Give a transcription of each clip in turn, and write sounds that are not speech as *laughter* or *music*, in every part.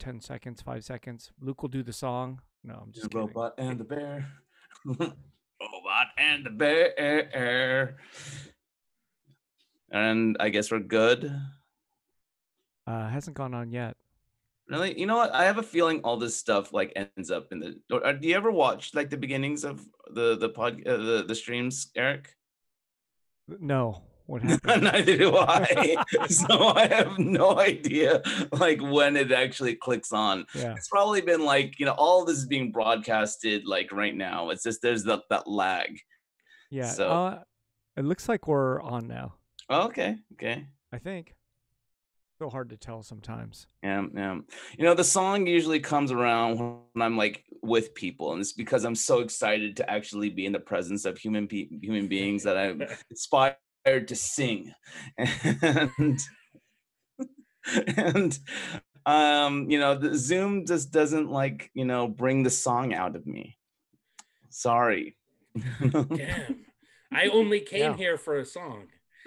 ten seconds, five seconds. Luke will do the song. No, I'm just The kidding. robot and the bear. *laughs* robot and the bear. And I guess we're good. Uh, hasn't gone on yet. Really? You know what? I have a feeling all this stuff like ends up in the. or- uh, Do you ever watch like the beginnings of the the pod uh, the the streams, Eric? No, what *laughs* happened? Neither do *laughs* I. *laughs* so I have no idea like when it actually clicks on. yeah. It's probably been like you know all this is being broadcasted like right now. It's just there's that that lag. Yeah. So- Uh, it looks like we're on now. Oh, okay, okay. I think. So hard to tell sometimes. Yeah, yeah. You know, the song usually comes around when I'm like with people, and it's because I'm so excited to actually be in the presence of human pe- human beings that I'm inspired to sing, and and um, you know, the Zoom just doesn't like you know bring the song out of me. Sorry. *laughs* Damn. I only *laughs* came Yeah. here for a song. *laughs*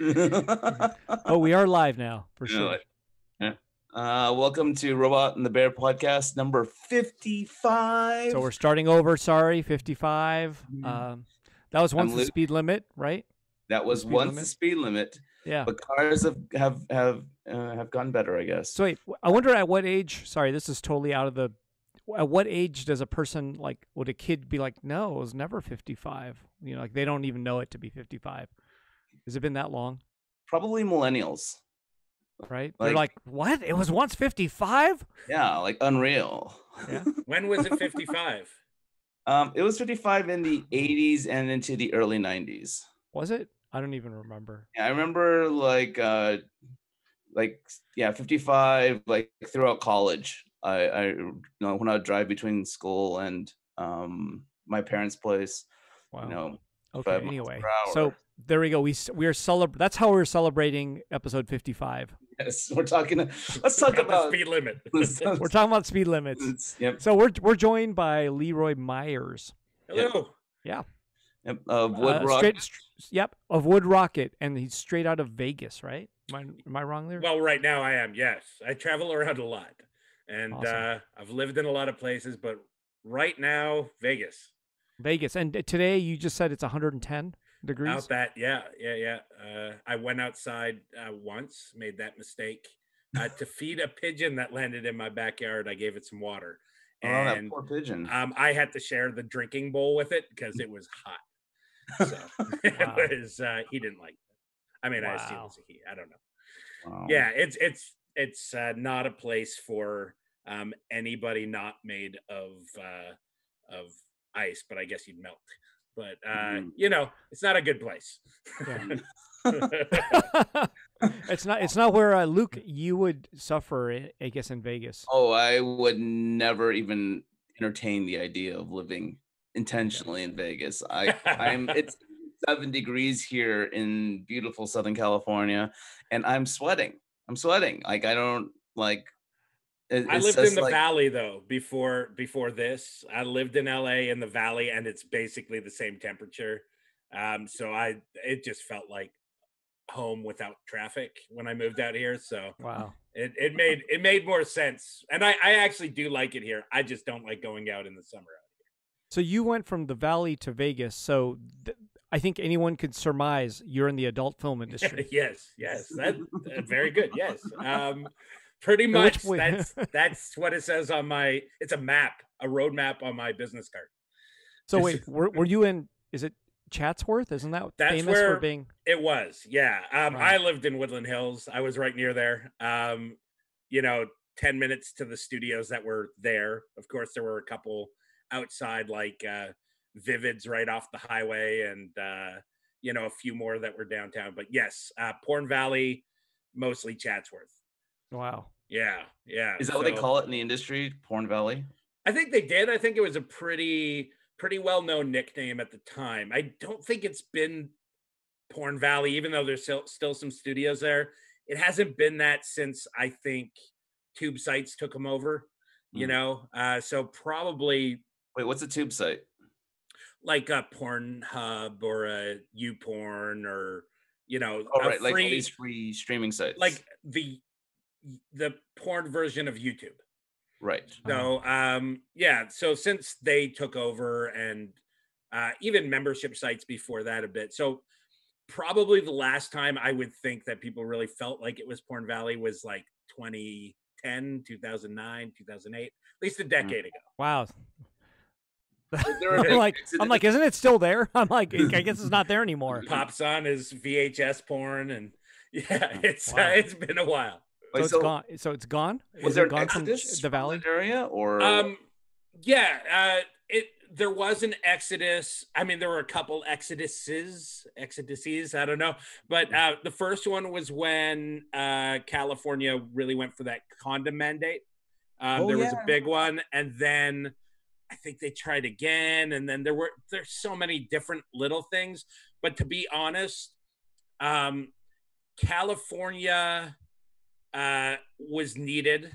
Oh, we are live now for You know sure. Yeah. Uh, welcome to Robot and the Bear podcast number 55. So we're starting over. Sorry, 55. Mhm. Um, that was once the Luke. speed limit, right? That was speed once limit? the speed limit, Yeah. but cars have have have uh, have gotten better, I guess. So wait, w- I wonder at what age? Sorry, this is totally out of the. At what age does a person like? Would a kid be like, "No, it was never 55"? You know, like they don't even know it to be 55. Has it been that long? Probably millennials. Right? They're Like- like, "What? It was once 55?" Yeah, like unreal. Yeah. *laughs* When was it 55? um, it was 55 in the 80s and into the early 90s. Was it? I don't even remember. Yeah, I remember like uh like yeah, 55 like throughout college. I I you know when I would drive between school and um my parents' place, Wow. you know, okay. Anyway, so there we go. We we are celebr. That's how we're celebrating episode 55. yes, we're talking let's talk *laughs* About the about speed limit. *laughs* We're talking about speed limits. Yep, So we're we're joined by Lee Roy Myers. Hello. Yep, of Wood Uh, Rock. straight- yep, of WoodRocket, and he's straight out of Vegas, right? Am I, am I wrong there? Well, right now I am. Yes, I travel around a lot, and Awesome. uh, I've lived in a lot of places, but right now Vegas. Vegas, and uh, today you just said it's 110 degrees. Out that, yeah, yeah, yeah. Uh, I went outside uh, once, made that mistake *laughs* uh, to feed a pigeon that landed in my backyard. I gave it some water, oh, that and poor pigeon. um, I had to share the drinking bowl with it because it was hot. So *laughs* *laughs* Wow. it was. Uh, he didn't like. It. I mean, I assume it's a he. I don't know. Wow. Yeah, it's it's it's uh, not a place for um, anybody not made of uh, of ice, but I guess you'd melt. But uh, Mhm. you know, it's not a good place. *laughs* it's not. It's not where uh, Luke you would suffer. I- I guess in Vegas. Oh, I would never even entertain the idea of living intentionally in Vegas. I I'm *laughs* it's seven degrees here in beautiful Southern California, and I'm sweating. I'm sweating. Like I don't like. it- I lived in the like- valley though before before this. I lived in LA in the valley, and it's basically the same temperature. Um, so I it just felt like home without traffic when I moved out here. So Wow. it, it made it made more sense, and I I actually do like it here. I just don't like going out in the summer. So you went from the Valley to Vegas. So th- I think anyone could surmise you're in the adult film *laughs* industry. yes, yes, that uh, very good. Yes, um, pretty *laughs* much. That's that's what it says on my. It's a map, a road map on my business card. So wait, *laughs* were, were you in? Is it Chatsworth? Isn't that That's famous where- for being? It was, yeah. Um, Right. I lived in Woodland Hills. I was right near there. Um, you know, ten minutes to the studios that were there. Of course, there were a couple outside, like uh, Vivids, right off the highway, and uh, you know, a few more that were downtown. But yes, uh, Porn Valley, mostly Chatsworth. Wow. Yeah, yeah. Is that what they call it in the industry? Porn Valley. I think they did. I think it was a pretty pretty well known nickname at the time. I don't think it's been Porn Valley, even though there's still still some studios there. It hasn't been that since I think Tube Sites took them over. You Mm. know, uh, so probably Wait, what's a tube site? like a Pornhub or a YouPorn or you know, Oh, a right, like all free- these free streaming sites. like the the porn version of YouTube. Right. So um yeah, so since they took over and uh even membership sites before that a bit. So probably the last time I would think that people really felt like it was Porn Valley was like 2010, 2009, 2008, at least a decade ago. Wow. There *laughs* I'm like, I'm like, isn't it still there? *laughs* I'm like, I guess it's not there *laughs* anymore. Pops on is VHS porn and yeah, it's Wow. uh, it's been a while. So Like, it's gone. So it's gone. Was Is there it gone from exodus the valley? that area or Um, yeah, uh, it there was an exodus. I mean, there were a couple exoduses, exoduses. I don't know, but uh, the first one was when uh, California really went for that condom mandate. Um, Oh, there was a big one, and then I think they tried again, and then there were there's so many different little things. But to be honest, um, California uh, was needed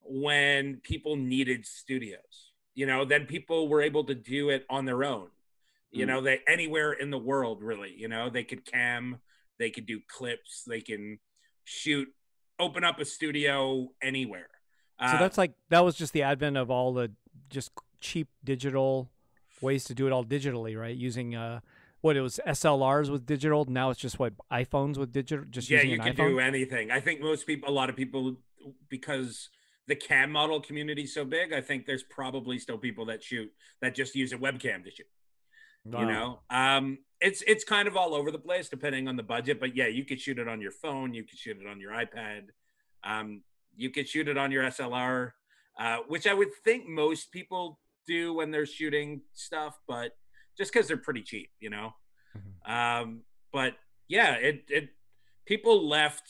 when people needed studios. You know, then people were able to do it on their own. You Mm. know, they anywhere in the world, really. You know, they could cam, they could do clips, they can shoot, open up a studio anywhere. So Uh, that's like that was just the advent of all the just cheap digital ways to do it all digitally, right? Using uh, what it was SLRs with digital. Now it's just what iPhones with digital. Just yeah, using you an can iPhone. do anything. I think most people, a lot of people, because the cam model community is so big, I think there's probably still people that shoot that just use a webcam to shoot. Wow. you know um it's it's kind of all over the place depending on the budget but yeah you could shoot it on your phone you could shoot it on your ipad um you could shoot it on your slr uh, which i would think most people do when they're shooting stuff but just because they're pretty cheap you know Mhm. um but yeah it it people left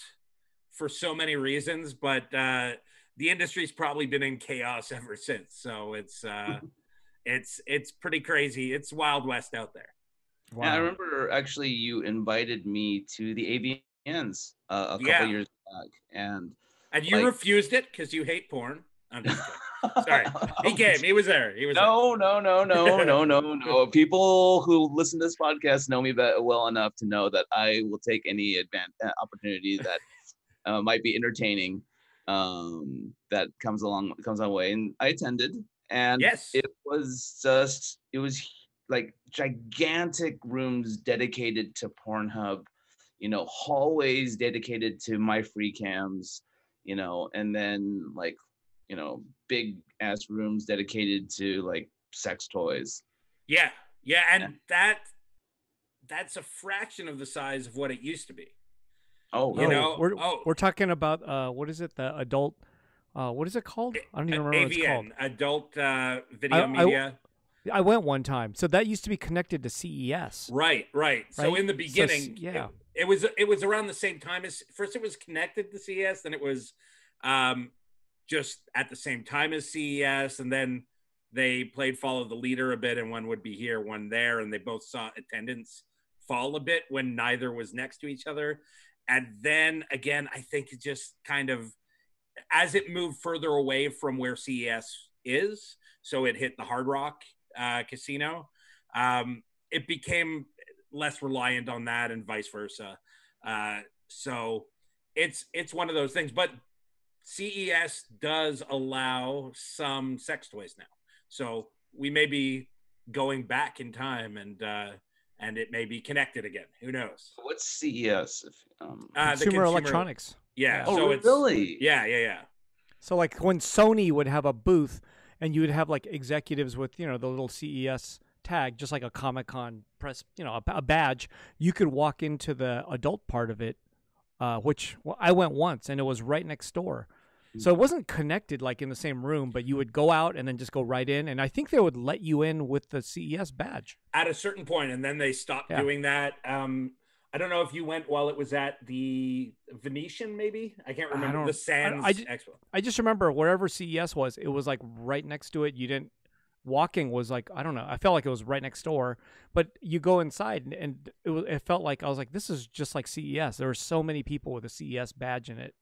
for so many reasons but uh the industry's probably been in chaos *laughs* ever since so it's uh *laughs* it's it's pretty crazy. It's wild west out there. Yeah, I remember actually you invited me to the AVNs uh, a couple Yeah. years back, and And you Like- refused it because you hate porn. I'm just kidding. Sorry. He came. *laughs* He was there. He was No, no, no, no, no, *laughs* no, no. People who listen to this podcast know me well enough to know that I will take any advan- uh, opportunity that uh, might be entertaining um, that comes along comes our way. And I attended, and. Yes. it was just it was like gigantic rooms dedicated to Pornhub, you know, hallways dedicated to MyFreeCams, you know, and then like, you know, big ass rooms dedicated to like sex toys. yeah. Yeah. And Yeah. that that's a fraction of the size of what it used to be. Oh, You Oh, know, we're oh. we're talking about uh, what is it? The adult. Uh, what is it called? I don't even remember what it's called. Adult uh, video I- I- media. I went one time. So that used to be connected to CES. Right, right. So in the So beginning, yeah. it, it was it was around the same time as first it was connected to CES, then it was um just at the same time as CES, and then they played follow the leader a bit, and one would be here, one there, and they both saw attendance fall a bit when neither was next to each other. And then again, I think it just kind of as it moved further away from where CES is, so it hit the Hard Rock uh, Casino. Um, it became less reliant on that, and vice versa. Uh, so it's it's one of those things. But CES does allow some sex toys now, so we may be going back in time, and uh, and it may be connected again. Who knows? what's CES? If, um, Uh, Consumer, consumer- electronics. Yeah. oh, so it's really? yeah, yeah, yeah. So like when Sony would have a booth, and you would have like executives with you know the little CES tag, just like a Comic Con press, you know, a, a badge. You could walk into the adult part of it, uh, which well, I went once, and it was right next door. So it wasn't connected like in the same room, but you would go out and then just go right in, and I think they would let you in with the CES badge. at a certain point, and then they stopped Yeah. doing that. Um, I don't know if you went while it was at the Venetian, maybe I can't remember don't- the Sands I ju- Expo. I just remember wherever CES was, it was like right next to it. You didn't walking was like I don't know. I felt like it was right next door, but you go inside and, and it was, it felt like I was like this is just like CES. There were so many people with a CES badge in it.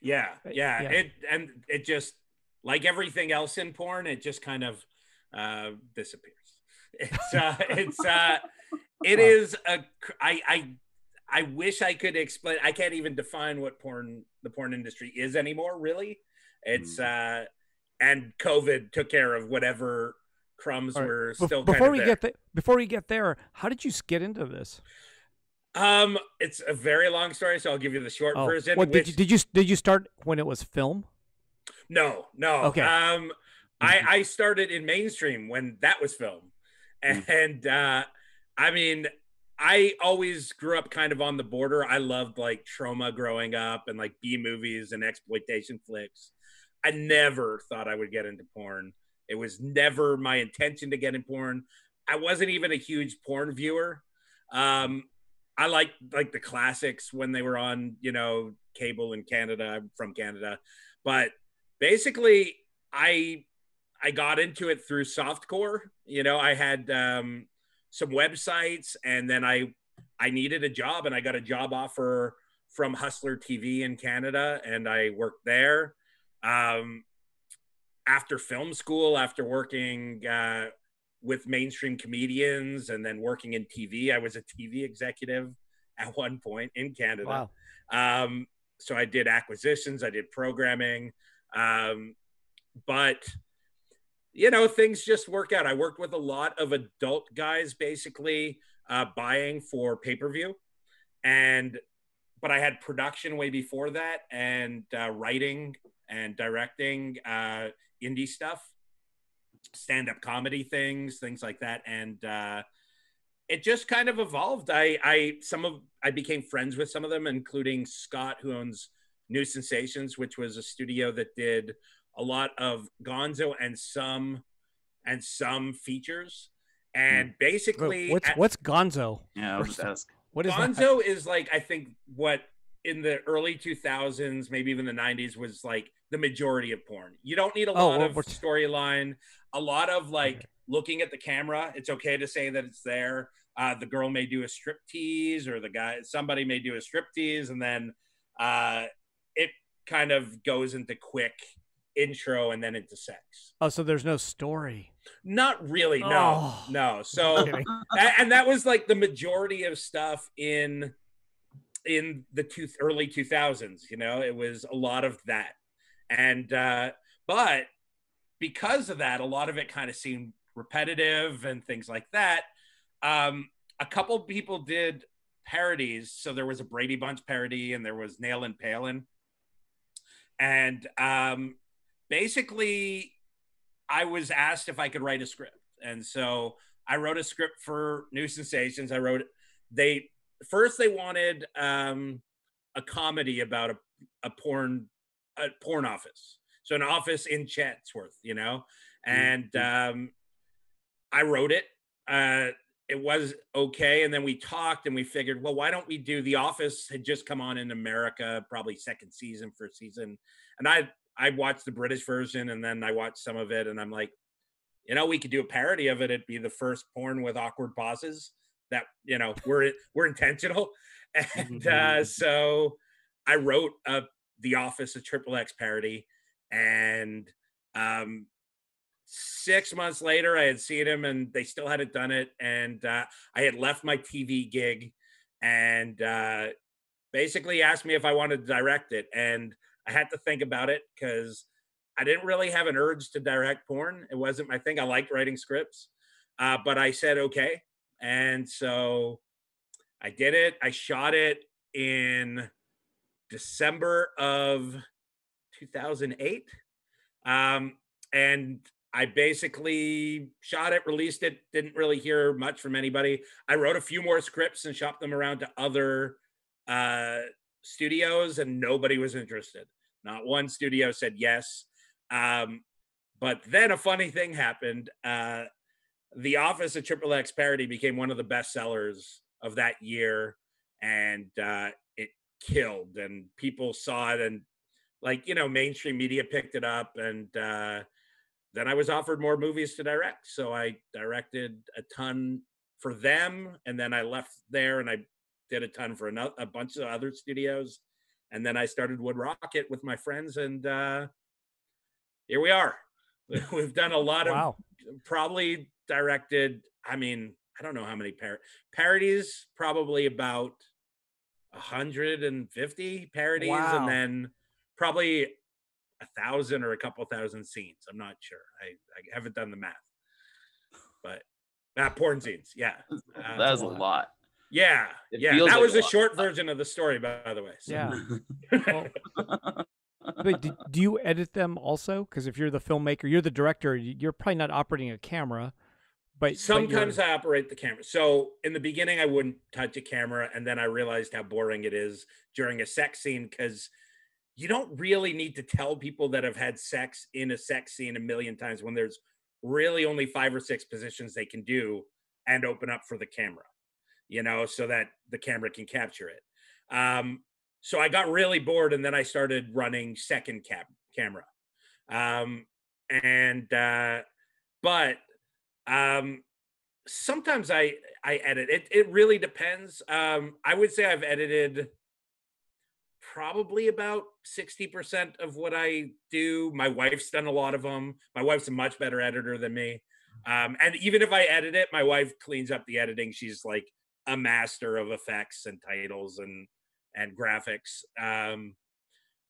Yeah, yeah, yeah. It and it just like everything else in porn, it just kind of uh, disappears. *laughs* It's uh, it's uh, it Wow. is a cr- I I I wish I could explain. I can't even define what porn the porn industry is anymore. Really, it's uh, and COVID took care of whatever crumbs All right. were Bef- still before kind we of get the, before we get there, how did you get into this? Um, it's a very long story, so I'll give you the short Oh, version. what, did which- you did you did you start when it was film? No, no. Okay. Um, I I started in mainstream when that was film, Mm. and uh, I mean, I always grew up kind of on the border. I loved like Troma growing up and like B movies and exploitation flicks. I never thought I would get into porn. It was never my intention to get in porn. I wasn't even a huge porn viewer. Um, I like like the classics when they were on, you know, cable in Canada. I'm from Canada, but basically, I I got into it through softcore. You know, I had um, some websites, and then I I needed a job, and I got a job offer from Hustler TV in Canada, and I worked there. Um, after film school, after working uh, with mainstream comedians, and then working in TV, I was a TV executive at one point in Canada. Wow. Um, so I did acquisitions, I did programming, um, but you know things just work out. I worked with a lot of adult guys, basically uh, buying for pay per view, and but I had production way before that, and uh, writing and directing uh, indie stuff, stand up comedy things, things like that, and. Uh, it just kind of evolved. I, I, some of, I became friends with some of them, including Scott, who owns New Sensations, which was a studio that did a lot of Gonzo and some, and some features. And basically, What's at- what's Gonzo? Yeah, I was just ask. What is? Gonzo is like I think what in the early 2000s, maybe even the 90s, was like the majority of porn. You don't need a Oh, lot well, of storyline, a lot of like Okay. looking at the camera. It's okay to say that it's there. Uh, the girl may do a strip tease, or the guy, somebody may do a strip tease, and then uh, it kind of goes into quick intro and then into sex. Oh, so there's no story. Not really, no, Oh. no. So *laughs* and that was like the majority of stuff in in the two, early 2000s you know it was a lot of that. And uh but because of that a lot of it kind of seemed repetitive and things like that. Um a couple people did parodies. So there was a brady bunch parody and there was Nailin' Paylin. And um basically i was asked if i could write a script. And so I wrote a script for New Sensations. I wrote they first they wanted um, a comedy about a, a porn a porn office, so an office in Chatsworth, you know, and um, I wrote it. Uh, it was okay, and then we talked and we figured, well, why don't we do The Office? Had just come on in America, probably second season, first season, and I I watched the British version, and then I watched some of it, and I'm like you know, we could do a parody of it. It'd be the first porn with awkward pauses that, you know, we're, we're intentional. *laughs* And uh, so I wrote uh, The Office, a triple X parody. And um, six months later, I had seen him and they still hadn't done it. And uh, I had left my TV gig and uh, basically asked me if I wanted to direct it. And I had to think about it because I didn't really have an urge to direct porn. It wasn't my thing. I liked writing scripts, uh, but I said okay, and so I did it. I shot it in December of 2008, um, and I basically shot it, released it. Didn't really hear much from anybody. I wrote a few more scripts and shopped them around to other uh, studios, and nobody was interested. Not one studio said yes. Um, but then a funny thing happened. Uh, the Office of Triple X parody became one of the best sellers of that year, and uh, it killed. And people saw it, and like you know, mainstream media picked it up, and uh, then I was offered more movies to direct. So I directed a ton for them, and then I left there, and I did a ton for another, a bunch of other studios, and then I started WoodRocket with my friends, and uh, here we are. *laughs* We've done a lot of probably directed. I mean, I don't know how many par- parodies. Probably about 150 parodies, Wow. and then probably a thousand or a couple thousand scenes. I'm not sure. I, I haven't done the math, but uh, porn scenes. Yeah, uh, That's a lot. Yeah, It yeah. That like was a a lot. short version of the story, by the way. so- Yeah. *laughs* Well, Wait, do, do you edit them also? Because if you're the filmmaker, you're the director. You're probably not operating a camera, but but Sometimes I operate the camera. So in the beginning, I wouldn't touch a camera, and then I realized how boring it is during a sex scene because you don't really need to tell people that have had sex in a sex scene a million times when there's really only five or six positions they can do and open up for the camera, you know, so that the camera can capture it. Um, so I got really bored, and then I started running second cap camera, um, and uh, but um sometimes i i edit it it really depends um i would say i've edited probably about 60% of what i do my wife's done a lot of them my wife's a much better editor than me um and even if i edit it my wife cleans up the editing she's like a master of effects and titles and and graphics um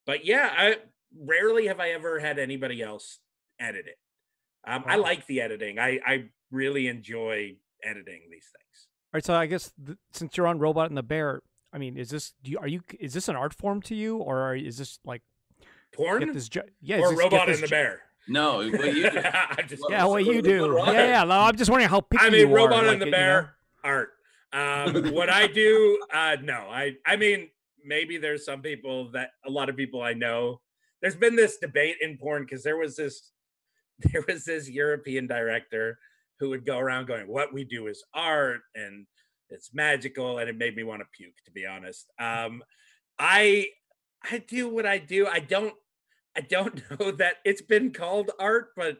but yeah i rarely have i ever had anybody else edit it um, I like the editing. I, I really enjoy editing these things. All right, so I guess th- since you're on Robot and the Bear, I mean, is this do you, are you is this an art form to you, or are, is this like Porn get this jo- yeah, is or this- get Robot this and the jo- Bear? no, *laughs* what you do- I'm just, Yeah, what you do? Yeah, yeah. no, I'm just wondering how picky I mean, you are, Robot like, and the you know? Bear art. Um, *laughs* what I do, uh, no, I I mean, maybe there's some people that a lot of people I know. There's been this debate in porn because there was this *laughs* there was this European director who would go around going, "What we do is art and it's magical," and it made me want to puke. To be honest, um, I I do what I do. I don't I don't *laughs* know that it's been called art, but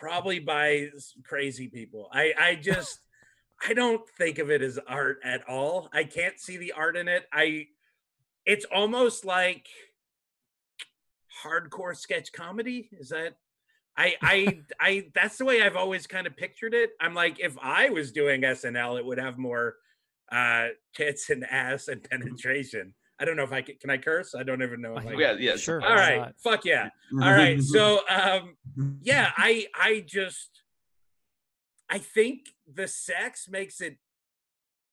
probably by crazy people. I I just *laughs* I don't think of it as art at all. I can't see the art in it. I it's almost like hardcore sketch comedy. Is that I *laughs* I I that's the way I've always kind of pictured it. I'm like if I was doing SNL, it would have more uh tits and ass and penetration. I don't know if I can, can I curse? I don't even know if I yeah, yes. Sure. All right, not? Fuck yeah. *laughs* All right. So *laughs* um yeah, I I just I think the sex makes it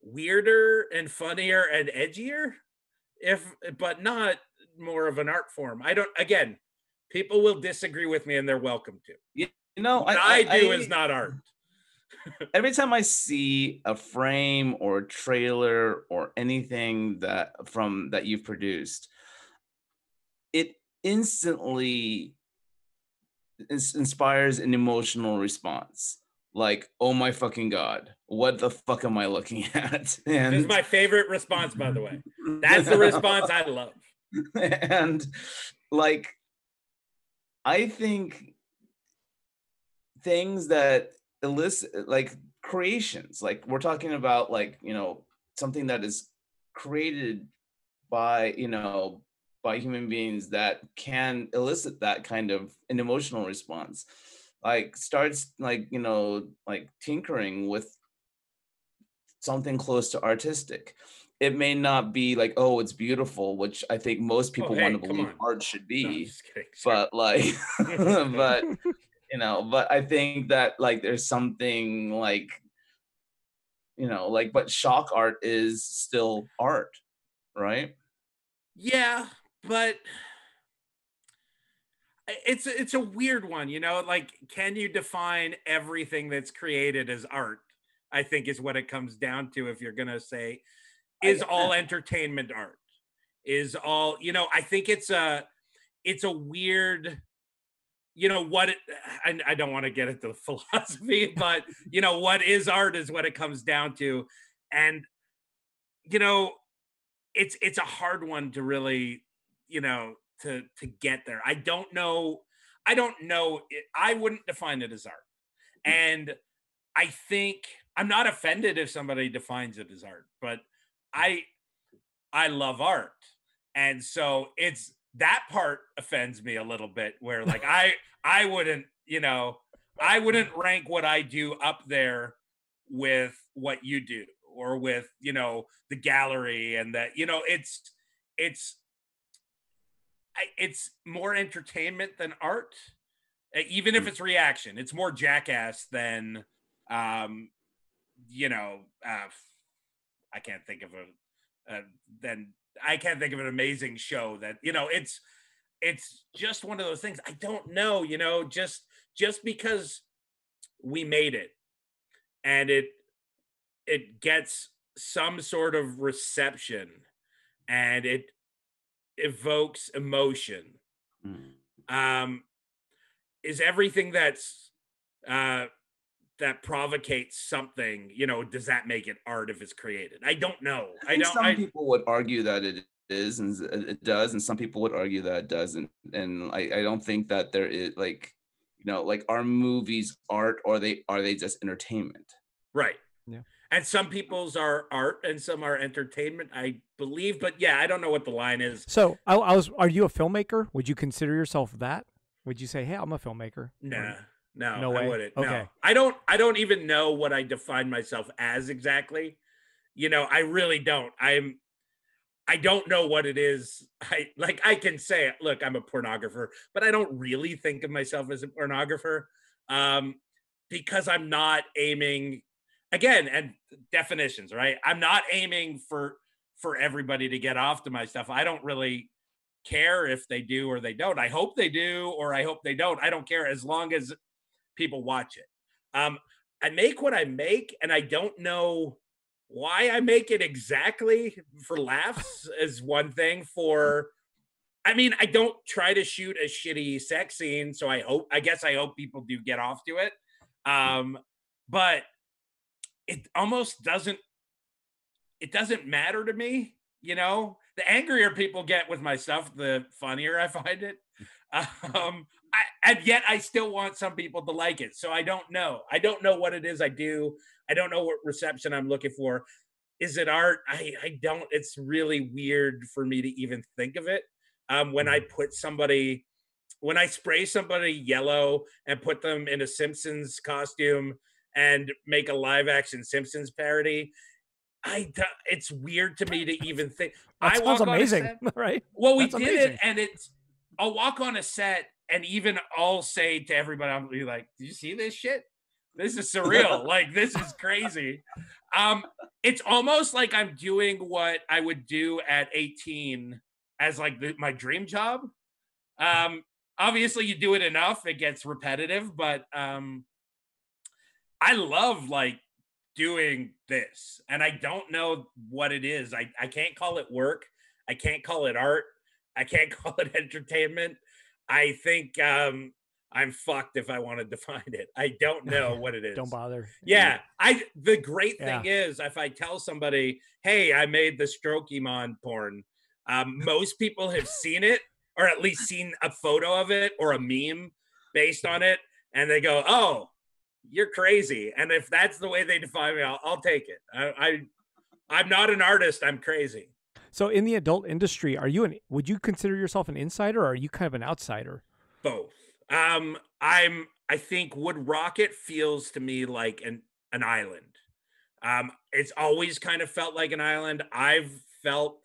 weirder and funnier and edgier if but not more of an art form. I don't again, people will disagree with me and they're welcome to. you know, What I, do is not art. *laughs* every time I see a frame or a trailer or anything that from that you've produced, it instantly inspires an emotional response. Like, oh my fucking god, what the fuck am I looking *laughs* at? This is And my favorite response, by the way. *laughs* That's the response I love. and like i think things that elicit like creations like we're talking about like you know something that is created by you know by human beings that can elicit that kind of an emotional response. Like starts like you know like tinkering with something close to artistic it may not be like oh it's beautiful which i think most oh, people hey, want to believe on. art should be. Sure. but like *laughs* *laughs* but you know but i think that like there's something like you know like but shock art is still art right Yeah, but it's it's a weird one, you know. Like, can you define everything that's created as art? I think is what it comes down to. If you're gonna say, I is all entertainment art? Is all you know? I think it's a it's a weird. You know what? It, I, I don't want to get into the *laughs* philosophy, but you know what is art is what it comes down to, and you know it's it's a hard one to really you know to to get there i don't know i don't know it, i wouldn't define it as art and i think i'm not offended if somebody defines it as art but i i love art and so it's that part offends me a little bit where like *laughs* i i wouldn't you know i wouldn't rank what i do up there with what you do or with you know the gallery and that you know it's it's it's more entertainment than art, even if Mm. it's reaction. It's more jackass than, um, you know, uh, I can't think of a, uh, then I can't think of an amazing show that you know. It's it's just one of those things. I don't know, you know, just just because we made it and it it gets some sort of reception and it evokes emotion Mm. um is everything that's uh that provocates something you know does that make it art if it's created i don't know i, think don't some I, people would argue that it is and uh, it does and some people would argue that it doesn't and i, I don't think that there is like you know like are movies art or they are they just entertainment right Yeah. and some people's are art and some are entertainment i believe but yeah i don't know what the line is So I, I was. Are you a filmmaker? Would you consider yourself that? Would you say, "Hey, I'm a filmmaker"? Or- No, No I way? wouldn't. Okay. No, I don't. I don't even know what I define myself as exactly. You know, I really don't. I'm. I don't know what it is. *laughs* I like. I can say, it. look, I'm a pornographer, but I don't really think of myself as a pornographer, um, because I'm not aiming. Again, and definitions, right? I'm not aiming for for everybody to get off to my stuff. I don't really care if they do or they don't. I hope they do or I hope they don't. I don't care as long as people watch it. Um, I make what I make, and I don't know why I make it exactly for laughs is one thing. For, I mean, I don't try to shoot a shitty sex scene, so I hope. I guess I hope people do get off to it. Um, but it almost doesn't. It doesn't matter to me, you know. The angrier people get with my stuff, the funnier I find it. *laughs* Um, I, and yet I still want some people to like it. So I don't know. I don't know what it is I do. I don't know what reception I'm looking for. Is it art? I, I don't. It's really weird for me to even think of it. Um, when I put somebody, when I spray somebody yellow and put them in a Simpsons costume and make a live action Simpsons parody, I it's weird to me to even think. That I sounds walk on a amazing, set- *laughs* right? well, we That's did amazing. it, and it's. I'll walk on a set, and even I'll say to everybody, "I'll be like, "Do you see this shit? This is surreal. *laughs* like, this is crazy." Um, it's almost like I'm doing what I would do at 18 as like the, my dream job. Um, obviously, you do it enough, it gets repetitive, but um, I love like doing this, and I don't know what it is. I I can't call it work. I can't call it art. I can't *laughs* call it entertainment. I think um, I'm fucked if I want to *laughs* define it. I don't *laughs* know what it is. Don't bother. Yeah, I. The great Yeah. thing is, if I tell somebody, "Hey, I made the Strokemon porn," um, most people have seen it, or at least seen a photo of it or a meme based on it, and they go, "Oh, you're crazy." And if that's the way they define me, I'll, I'll take it. I, I, I'm not an artist. I'm crazy. So in the adult industry, are you an? Would you consider yourself an insider, or are you kind of an outsider? both um i'm i think wood rocket feels to me like an an island um it's always kind of felt like an island i've felt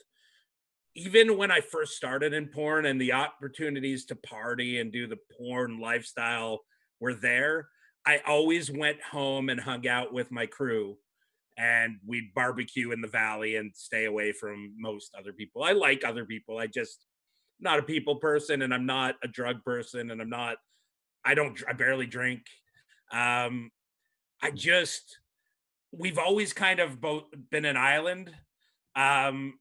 even when i first started in porn and the opportunities to party and do the porn lifestyle were there i always went home and hung out with my crew and we'd barbecue in the valley and stay away from most other people i like other people i just not a people person and I'm not a drug person and I'm not I don't I barely drink. Um I just we've always kind of both been an island. Um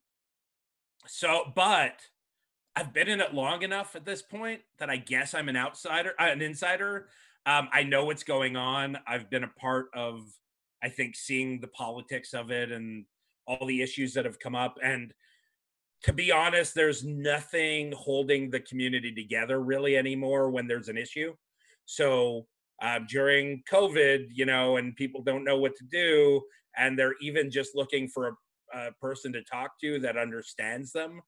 so but I've been in it long enough at this point that I guess I'm an outsider, an insider. Um I know what's going on. I've been a part of I think seeing the politics of it and all the issues that have come up and to be honest, there's nothing holding the community together really anymore when there's an issue. So uh, during COVID, you know, and people don't know what to do, and they're even just looking for a, a person to talk to that understands them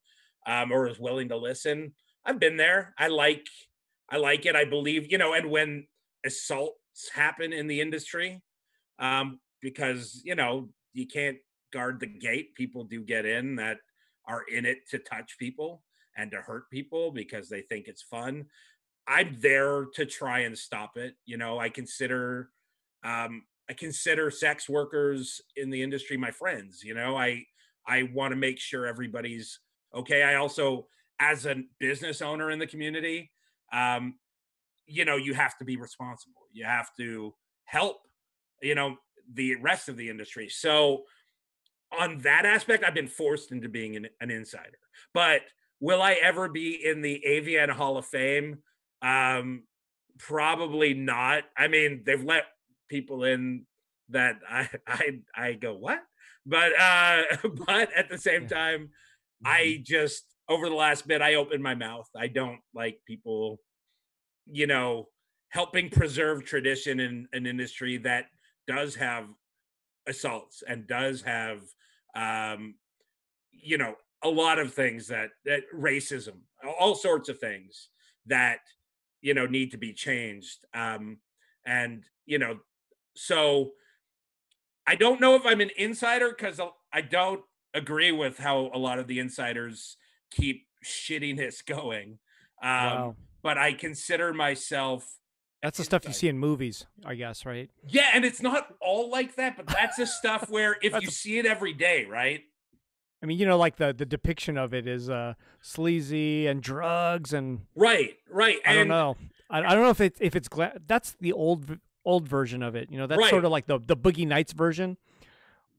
um, or is willing to listen. I've been there. I like, I like it. I believe, you know, and when assaults happen in the industry, um, because you know you can't guard the gate, people do get in that are in it to touch people and to hurt people because they think it's fun. I'm there to try and stop it. You know, I consider um I consider sex workers in the industry my friends, you know. I I want to make sure everybody's okay. I also as a business owner in the community, um you know, you have to be responsible. You have to help, you know, the rest of the industry. So on that aspect, I've been forced into being an, an insider. But will I ever be in the AVN Hall of Fame? Um, probably not. I mean, they've let people in that *laughs* I I I go what? But uh *laughs* but at the same time, I Mm-hmm. just over the last bit I opened my mouth. I don't like people, you know, helping preserve tradition in an industry that does have assaults and does have um you know a lot of things that that racism all sorts of things that you know need to be changed um and you know so i don't know if i'm an insider because i don't agree with how a lot of the insiders keep shittiness *laughs* going um Wow. but i consider myself That's the stuff you see in movies, I guess, right? yeah and it's not all like that but that's the stuff *laughs* where if you see it every day right I mean, you know, like the the depiction of it is uh sleazy and drugs and right right I don't know. I, I don't know if it's if it's gla- that's the old old version of it. You know, that's Right. sort of like the the Boogie Nights version.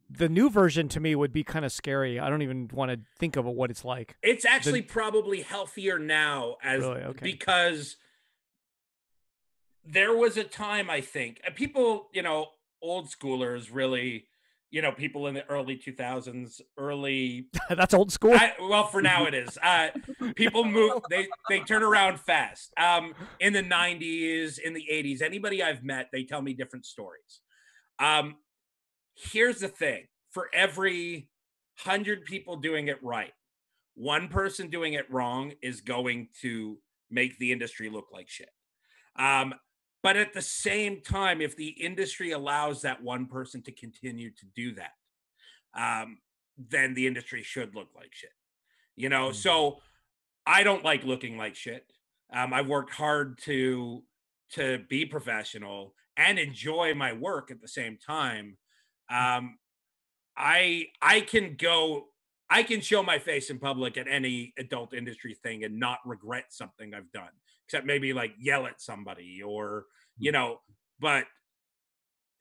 The new version to me would be kind of scary. I don't even want to think of what it's like. It's actually probably healthier now as Really? Okay. because there was a time I think uh, people, you know, old schoolers really, you know, people in the early 2000s, early *laughs* that's old school. I, well for now it is. Uh *laughs* people move they they turn around fast. Um in the 90s, in the 80s, anybody I've met, they tell me different stories. Um here's the thing, for every 100 people doing it right, one person doing it wrong is going to make the industry look like shit. Um, but at the same time, if the industry allows that one person to continue to do that, um, then the industry should look like shit. You know, Mm. so I don't like looking like shit. Um, I've worked hard to to be professional and enjoy my work at the same time. Um, I I can go I can show my face in public at any adult industry thing and not regret something I've done, except maybe like yell at somebody or you know, but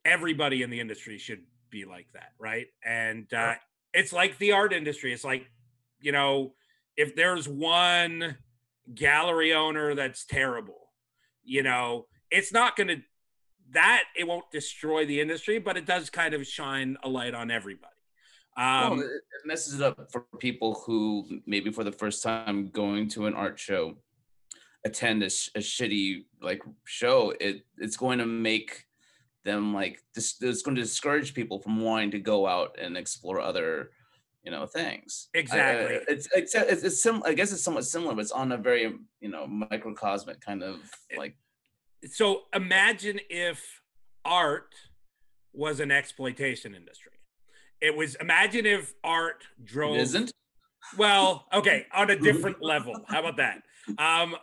everybody in the industry should be like that, right? And uh, it's like the art industry. It's like, you know, if there's one gallery owner that's terrible, you know, it's not going to that it won't destroy the industry, but it does kind of shine a light on everybody. Um, it it messes it up for people who maybe for the first time going to an art show attend a, sh- a shitty like show it it's going to make them like this it's going to discourage people from wanting to go out and explore other you know things I- Exactly. it's it's it's, it's sim- i guess it's somewhat similar but it's on a very you know microcosmic kind of like so imagine if art was an exploitation industry. It was imagine if art drove it isn't Well, okay, on a *laughs* different level. How about that? Um,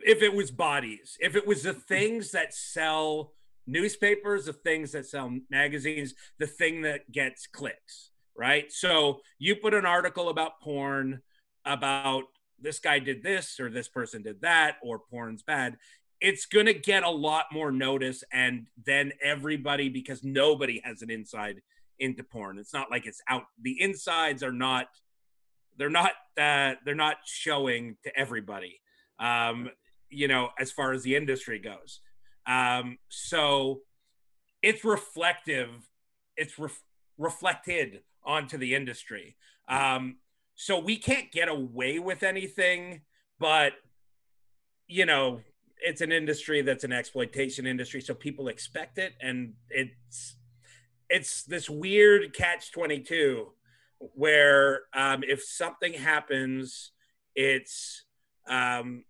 if it was bodies, if it was the things that sell newspapers, the things that sell magazines, the thing that gets clicks, right? So you put an article about porn, about this guy did this or this person did that, or porn's bad. It's going to get a lot more notice. And then everybody, because nobody has an inside into porn, it's not like it's out. The insides are not they're not uh, they're not showing to everybody um, you know as far as the industry goes. Um, so it's reflective it's ref- reflected onto the industry. Um, so we can't get away with anything but you know it's an industry that's an exploitation industry so people expect it and it's it's this weird catch 22 where um, if something happens, it's um,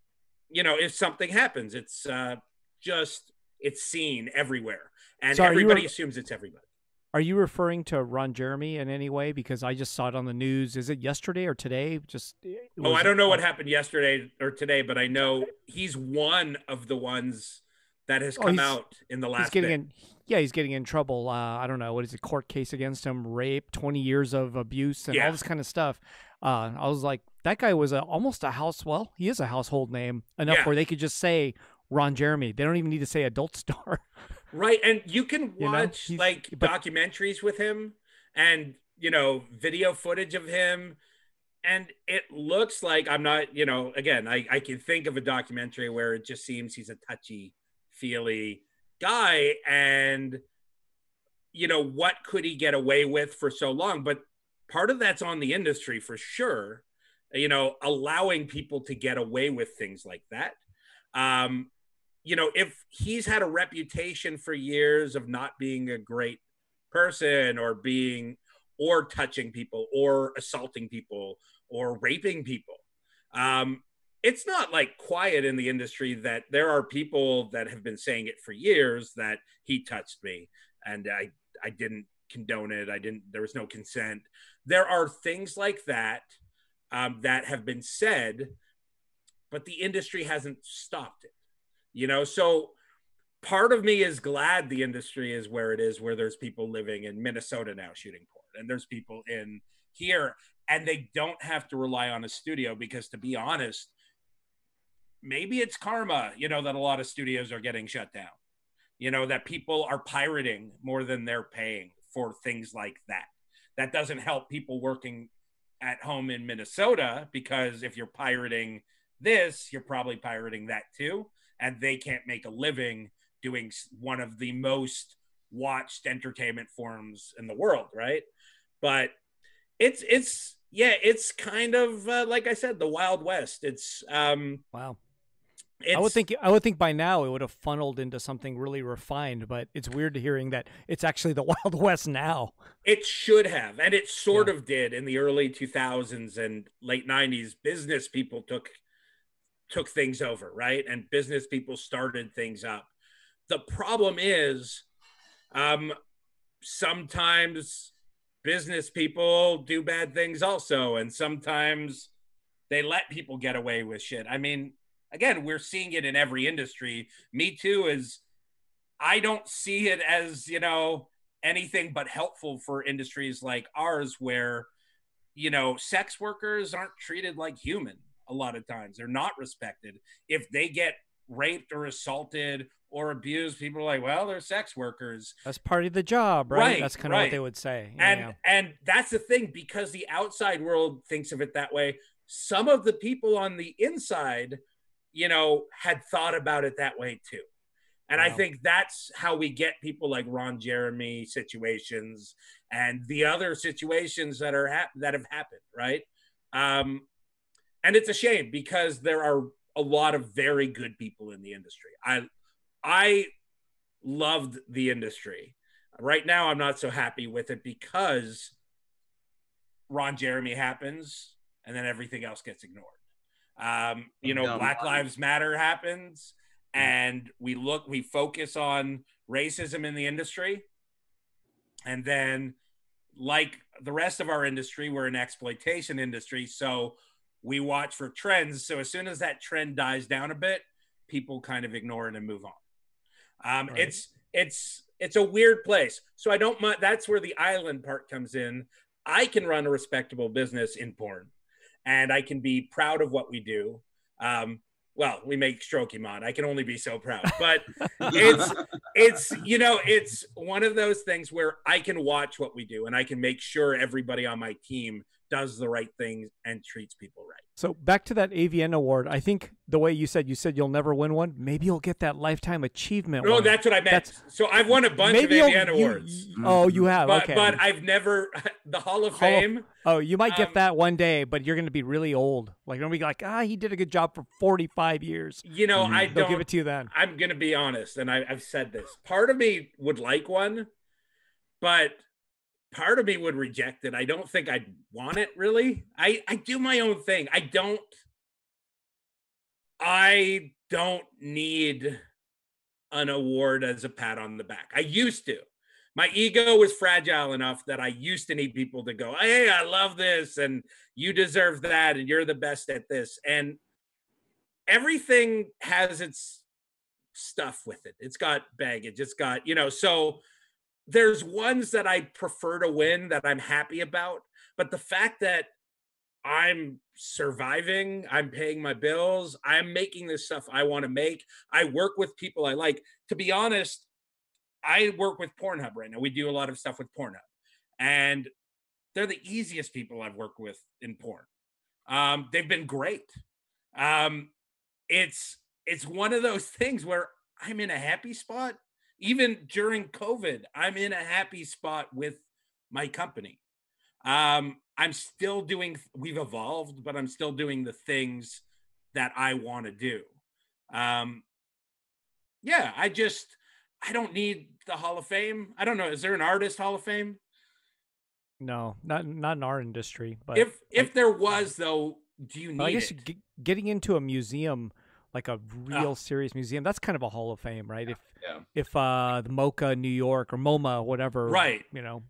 you know if something happens, it's uh, just it's seen everywhere, and were- everybody assumes it's everybody. Are you referring to Ron Jeremy in any way? Because I just saw it on the news. Is it yesterday or today? Just oh, I don't know what happened yesterday or today, but I know he's one of the ones that has come oh, out in the last. He's getting bit. in. Yeah, he's getting in trouble. Uh, I don't know what is a court case against him, rape, twenty years of abuse, and yeah. all this kind of stuff. Uh, I was like, that guy was a, almost a house. Well, he is a household name enough yeah. where they could just say Ron Jeremy. They don't even need to say adult star. *laughs* Right. And you can watch you know? like but, documentaries with him and, you know, video footage of him. And it looks like I'm not, you know, again, I, I can think of a documentary where it just seems he's a touchy feely guy. And, you know, what could he get away with for so long? But part of that's on the industry for sure, you know, allowing people to get away with things like that. Um, you know, if he's had a reputation for years of not being a great person or being or touching people or assaulting people or raping people, um, it's not like quiet in the industry that there are people that have been saying it for years that he touched me and I I didn't condone it. I didn't. There was no consent. There are things like that um, that have been said, but the industry hasn't stopped it you know? So part of me is glad the industry is where it is where there's people living in minnesota now shooting porn and there's people in here and they don't have to rely on a studio because to be honest maybe it's karma you know that a lot of studios are getting shut down you know that people are pirating more than they're paying for things like that. That doesn't help people working at home in minnesota because if you're pirating this you're probably pirating that too and they can't make a living doing one of the most watched entertainment forms in the world, right? But it's it's yeah, it's kind of uh, like I said, the Wild West. It's um wow. I would think I would think by now it would have funneled into something really refined, but it's weird to hearing that it's actually the *laughs* Wild West now. It should have, and it sort yeah. of did in the early 2000s and late 90s. Business people took took things over, right? And business people started things up. The problem is um, sometimes business people do bad things also, and sometimes they let people get away with shit. I mean, again, we're seeing it in every industry. Me too is I don't see it as, you know, anything but helpful for industries like ours where you know, sex workers aren't treated like human a lot of times. They're not respected. If they get raped or assaulted or abused, people are like, well, they're sex workers. That's part of the job, right? right that's kind of right. what they would say. And yeah. and that's the thing, because the outside world thinks of it that way. Some of the people on the inside, you know, had thought about it that way too. And wow. I think that's how we get people like Ron Jeremy situations and the other situations that are that have happened, right? Um, and it's a shame because there are a lot of very good people in the industry. I I loved the industry. Right now I'm not so happy with it because Ron Jeremy happens and then everything else gets ignored. Um, you know, Black Lives Matter happens and we look we focus on racism in the industry and then like the rest of our industry we're an exploitation industry so we watch for trends. So as soon as that trend dies down a bit, people kind of ignore it and move on. Um, right. It's it's it's a weird place. So I don't. That's where the island part comes in. I can run a respectable business in porn, and I can be proud of what we do. Um, well, we make Strokemon. I can only be so proud, but *laughs* it's it's you know it's one of those things where I can watch what we do and I can make sure everybody on my team does the right things and treats people right. So back to that AVN award, I think the way you said you said you'll never win one, maybe you'll get that lifetime achievement. No, one. that's what I meant. That's, so I've won a bunch of AVN awards. You, oh, you have. But, okay. but I've never *laughs* the Hall of Hall Fame. Of, oh, you might get um, that one day, but you're going to be really old. Like you're going to be like, ah, he did a good job for 45 years. You know, mm-hmm. I They'll don't give it to you then. I'm going to be honest, and I, I've said this. Part of me would like one, but part of me would reject it. I don't think I'd want it really. I I do my own thing. I don't I don't need an award as a pat on the back. I used to. my ego was fragile enough that I used to need people to go, Hey, I love this, and you deserve that, and you're the best at this. And everything has its stuff with it. It's got baggage. It's got, you know, so there's ones that I prefer to win that I'm happy about. But the fact that I'm surviving, I'm paying my bills, I'm making this stuff I want to make, I work with people I like. To be honest, I work with Pornhub right now. We do a lot of stuff with Pornhub. And they're the easiest people I've worked with in porn. Um, they've been great. Um, it's it's one of those *laughs* things where I'm in a happy spot. Even during COVID, I'm in a happy spot with my company. Um, I'm still doing, we've evolved, but I'm still doing the things that I want to do. Um, yeah, I just, I don't need the Hall of Fame. I don't know. Is there an artist Hall of Fame? No, not not in our industry. But if if there was though, do you need I guess it? g- getting into a museum, like a real Oh. serious museum, that's kind of a Hall of Fame, right? If yeah. if uh the MoCA New York or MoMA, whatever, Right. You know,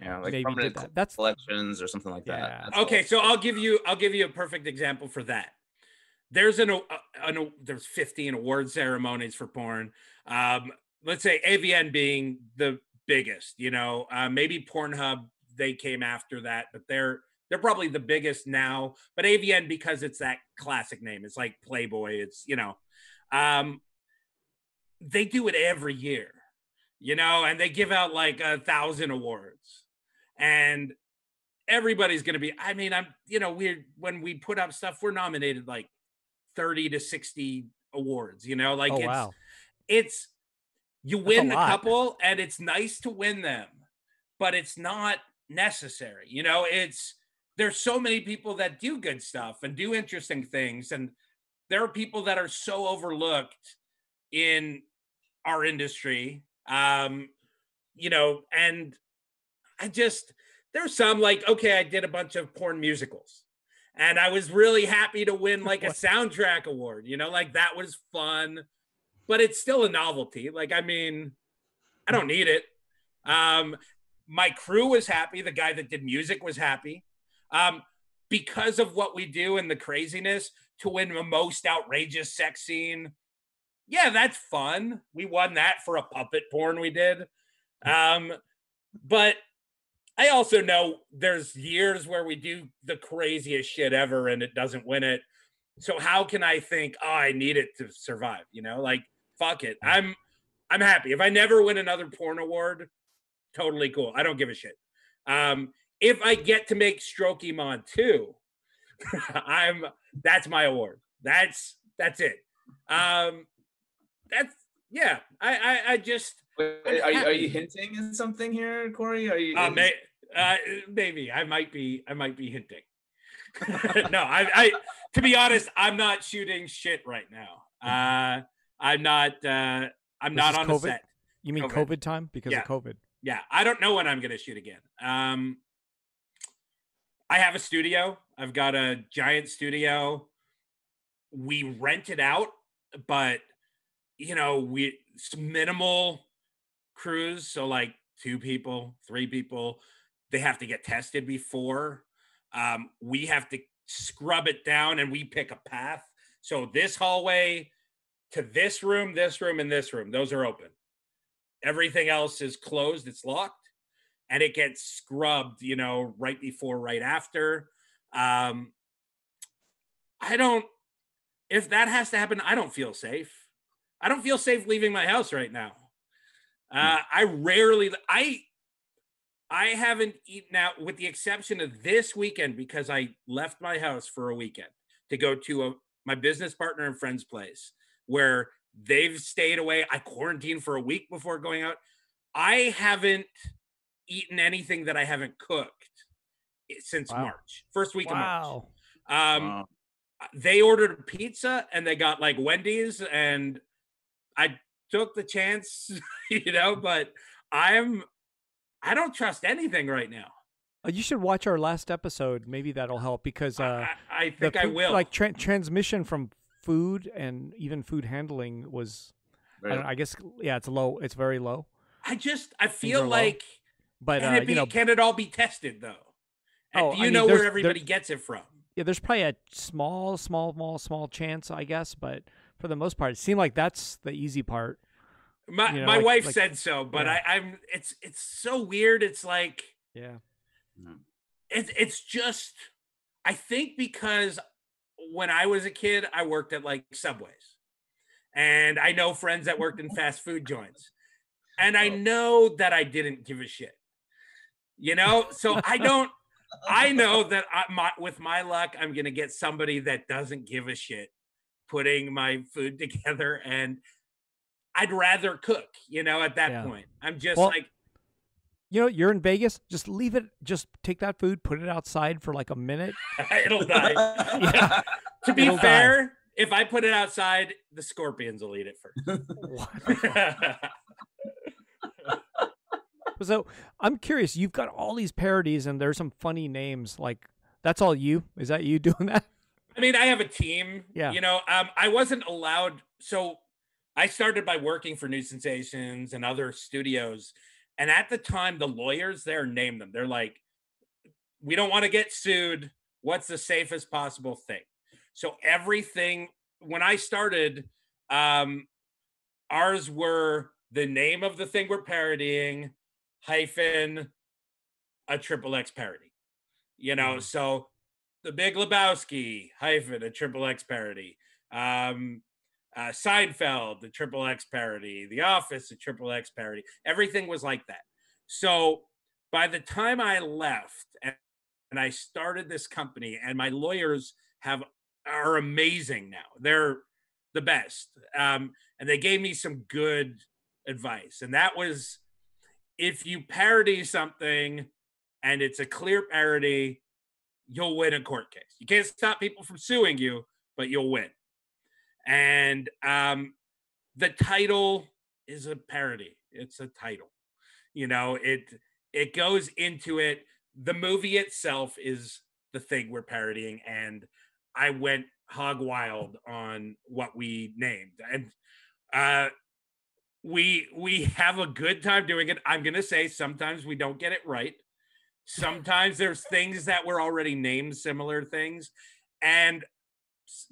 Yeah, like maybe did that. That's collections or something like Yeah. that. That's okay so i'll give you i'll give you a perfect example for that there's an, a- an there's 15 award ceremonies for porn um let's say avn being the biggest you know uh, maybe pornhub they came after that but they're they're probably the biggest now but avn because it's that classic name it's like playboy it's you know um they do it every year you know and they give out like a thousand awards and everybody's going to be i mean i'm you know we're when we put up stuff we're nominated like 30 to 60 awards you know like oh it's wow, it's you win a, lot. couple and it's nice to win them but it's not necessary you know it's there's so many people that do good stuff and do interesting things and there are people that are so overlooked in our industry um you know and i just there's some like okay i did a bunch of porn musicals and i was really happy to win like a *laughs* soundtrack award you know like that was fun but it's still a novelty like i mean i don't need it. Um my crew was happy the guy that did music was happy um because of what we do and the craziness to win the most outrageous sex scene yeah that's fun we won that for a puppet porn we did um but I also know there's years where we do the craziest shit ever and it doesn't win it. So how can I think, oh, I need it to survive? You know, like fuck it. I'm I'm happy. If I never win another porn award, totally cool. I don't give a shit. Um, if I get to make Strokemon too, *laughs* I'm that's my award. That's that's it. Um that's yeah. I I, I just Wait, are you, are you hinting at something here, Corey? Are you? Uh, may, uh, maybe I might be. I might be hinting. *laughs* no, I, I. To be honest, I'm not shooting shit right now. Uh, I'm not. Uh, I'm This not on COVID? a set. you mean COVID. COVID, time because Yeah. of COVID? Yeah, I don't know when I'm going to shoot again. Um, I have a studio. I've got a giant studio. We rent it out, but you know, we it's minimal crews, so like two people, three people. They have to get tested before. Um, we have to scrub it down, and we pick a path. So this hallway to this room, this room, and this room, those are open. Everything else is closed, it's locked, and it gets scrubbed, you know, right before, right after. Um, I don't, if that has to happen, I don't feel safe. I don't feel safe leaving my house right now. Uh, I rarely, I, I haven't eaten out with the exception of this weekend because I left my house for a weekend to go to a, my business partner and friend's place where they've stayed away. I quarantined for a week before going out. I haven't eaten anything that I haven't cooked since Wow. March, first week Wow. of March. Um, Wow. they ordered pizza and they got like Wendy's and I took the chance, *laughs* you know, but I'm I don't trust anything right now. Uh, you should watch our last episode. Maybe that'll help because I- uh, I, I the think I will. Like tra- transmission from food and even food handling was. I, I guess yeah, it's low. It's very low. I just I are feel low. like But can uh, it be you know, can it all be tested though? And Oh, do I you mean, know there's- where everybody there- gets it from? yeah, there's probably a small, small, small, small chance, I guess. But for the most part, it seemed like that's the easy part. My You know, my like- wife like- said so, but yeah. I, I'm it's it's so weird. It's like Yeah. it's it's just I think because when I was a kid, I worked at like Subways. And I know friends that worked in fast food joints. And I Oh. know that I didn't give a shit. You know, so I don't I know that I, my, with my luck, I'm going to get somebody that doesn't give a shit putting my food *laughs* together. And I'd rather cook, you know, at that Yeah. point. I'm just Well, like, You know, you're in Vegas. Just leave it. Just take that food, put it outside for like a minute. *laughs* it'll die. *laughs* Yeah. To be It'll die. fair, if I put it outside, the scorpions will eat it first. So I'm curious. You've got all these parodies, and there's some funny names. Like that's all you? Is that you *laughs* doing that? I mean, I have a team. Yeah. You know, um, I wasn't allowed. So I started by working for New Sensations and other studios. And at the time, the lawyers there named them. They're like, we don't want to get sued. What's the safest possible thing? So everything, when I started, um, ours were the name of the thing we're parodying hyphen a triple X parody. You know, Mhm. so the Big Lebowski hyphen a triple X parody. Um, uh, Seinfeld, the triple X parody. The Office, the triple X parody. Everything was like that. So by the time I left and, and I started this company, and my lawyers have are amazing now. They're the best, um, and they gave me some good advice, and that was if you parody something and it's a clear parody, you'll win a court case. You can't stop people from suing you, but you'll win. And um, the title is a parody. It's a title. You know, it it goes into it. The movie itself is the thing we're parodying, and I went hog wild on what we named. And uh we we have a good time doing it. I'm gonna say sometimes we don't get it right. Sometimes there's things that were already named similar things, and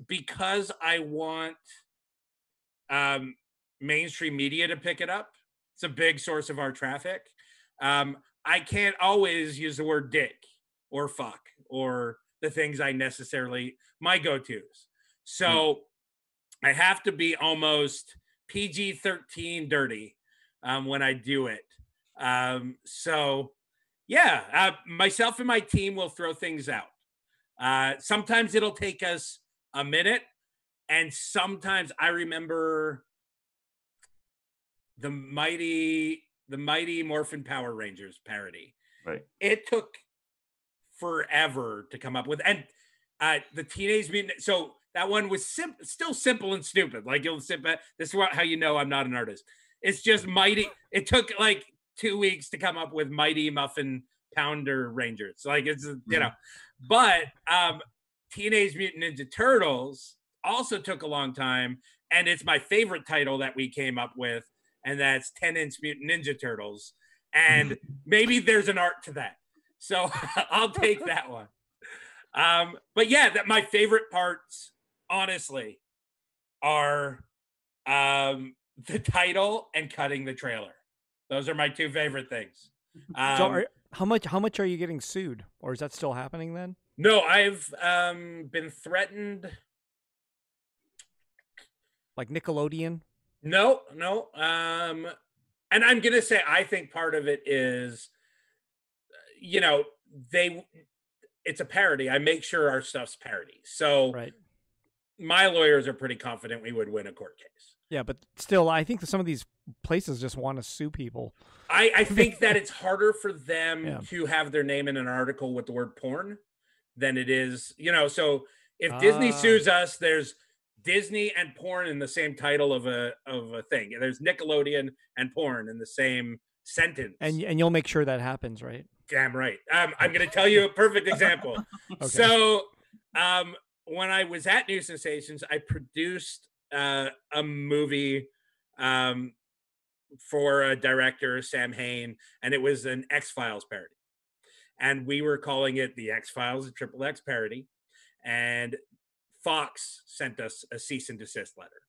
because I want um, mainstream media to pick it up, it's a big source of our traffic. Um, I can't always use the word dick or fuck or the things I necessarily my go-tos. So I have to be almost PG 13 dirty um, when I do it. Um, so, yeah, uh, myself and my team will throw things out. Uh, sometimes it'll take us a minute, and sometimes I remember the mighty, the mighty Morphin Power Rangers parody. Right. It took forever to come up with, and uh, the Teenage Mutant. So that one was sim- still simple and stupid. Like you'll sit back. This is how you know I'm not an artist. It's just mighty. It took like two weeks to come up with Mighty Muffin Pounder Rangers. Like it's you know, but um, Teenage Mutant Ninja Turtles also took a long time, and it's my favorite title that we came up with, and that's Ten Inch Mutant Ninja Turtles. And maybe there's an art to that, so *laughs* I'll take that one. Um, but yeah, that my favorite parts, honestly, are um, *laughs* the title and cutting the trailer. Those are my two favorite things. Um, *laughs* so are, how much? How much are you getting sued, or is that still happening then? no, I've um, been threatened. Like Nickelodeon? No, no. Um, and I'm gonna say I think part of it is, you know, they. It's a parody. I make sure our stuff's parody. So Right. My lawyers are pretty confident we would win a court case. Yeah, but still, I think that some of these places just want to sue people. I, I *laughs* think that it's harder for them Yeah. to have their name in an article with the word porn than it is, you know. So if Disney Ah. sues us, there's Disney and porn in the same title of a of a thing. There's Nickelodeon and porn in the same sentence. And and you'll make sure that happens, right? Damn right. Um, I'm going *laughs* to tell you a perfect example. *laughs* Okay. So, um, when I was at New Sensations, I produced uh, a movie um, for a director Sam Hain, and it was an X Files parody, and we were calling it the X Files, a triple X parody, and Fox sent us a cease and desist letter,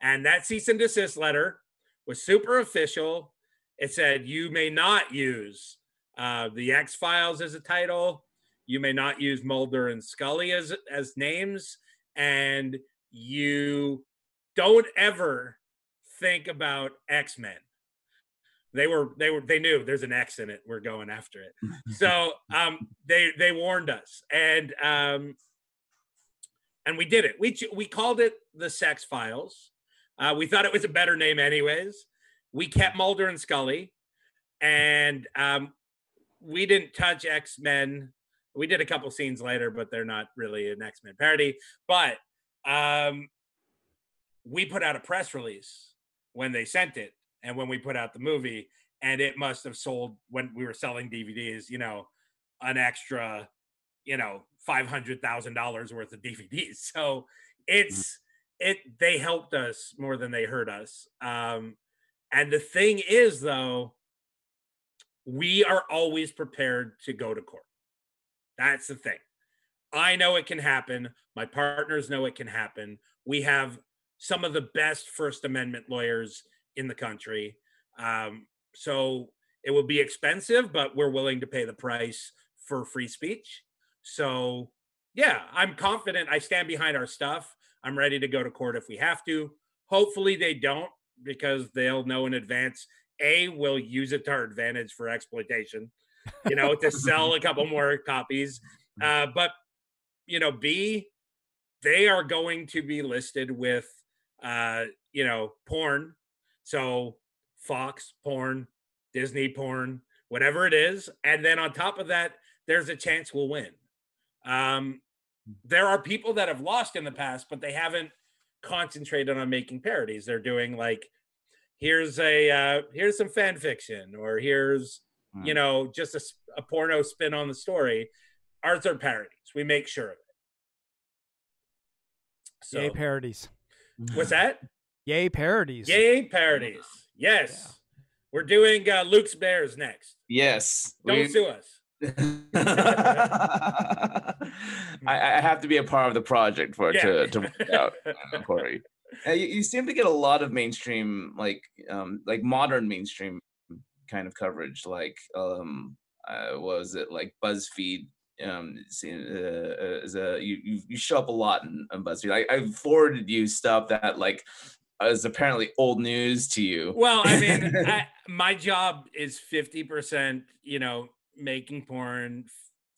and that cease and desist letter was super official. It said you may not use uh, the X Files as a title. You may not use Mulder and Scully as as names, and you don't ever think about X Men. They were they were they knew there's an X in it. We're going after it. *laughs* So um, they they warned us, and um, and we did it. We we called it the Sex Files. Uh, we thought it was a better name, anyways. We kept Mulder and Scully, and um, we didn't touch X Men. We did a couple scenes later, but they're not really an X Men parody. But um, we put out a press release when they sent it, and when we put out the movie, and it must have sold when we were selling DVDs. You know, an extra, you know, five hundred thousand dollars worth of DVDs. *laughs* So it's it. They helped us more than they hurt us. Um, and the thing is, though, we are always prepared to go to court. That's the thing. I know it can happen. My partners know it can happen. We have some of the best First Amendment lawyers in the country. Um, so it will be expensive, but we're willing to pay the price for free speech. So, yeah, I'm confident. I stand behind our stuff. I'm ready to go to court if we have to. Hopefully, they don't because they'll know in advance. A, we'll use it to our advantage for exploitation, you know, to sell a couple *laughs* more copies. Uh, but, you know, B, they are going to be listed with, uh, you know, porn. So Fox porn, Disney porn, whatever it is. And then on top of that, there's a chance we'll win. Um, there are people that have lost in the past, but they haven't concentrated on making parodies. They're doing like, here's a uh, here's some fan fiction, or here's mm. you know just a, a, porno spin on the story. Ours are parodies. We make sure of it. So, Yay parodies. What's *laughs* that? Yay parodies. Yay parodies. Yes. Yeah. We're doing uh, Luke's Bears next. Yes. Don't we... sue us. *laughs* I, I, have to be a part of the project for it yeah. to, to work out, uh, Corey. *laughs* Uh, you, you, seem to get a lot of mainstream, like um, like modern mainstream kind of coverage. Like, um, uh, was it like BuzzFeed? Um, uh, as a you, you, you show up a lot in, in BuzzFeed. I, I forwarded you stuff that like is apparently old news to you. Well, I mean, I, *laughs* my job is fifty percent, you know, making porn,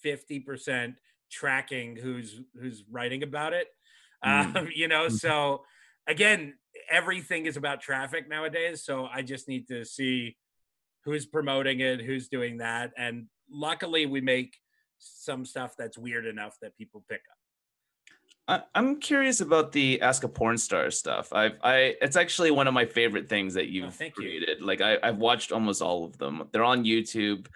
fifty percent tracking who's who's writing about it. Mm. Um, you know, mm-hmm. so again, everything is about traffic nowadays. So I just need to see who's promoting it, who's doing that, and luckily we make some stuff that's weird enough that people pick up. I'm curious about the Ask a Porn Star stuff. I've I it's actually one of my favorite things that oh, you've oh, created. You. Like I, I've watched almost all of them. They're on YouTube,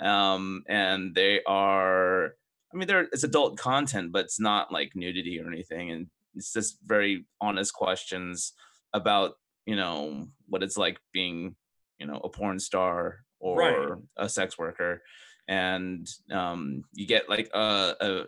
um, and they are. I mean, they're it's adult content, but it's not like nudity or anything, and it's just very honest questions about you know what it's like being you know a porn star or right. a sex worker. And um, you get like a, a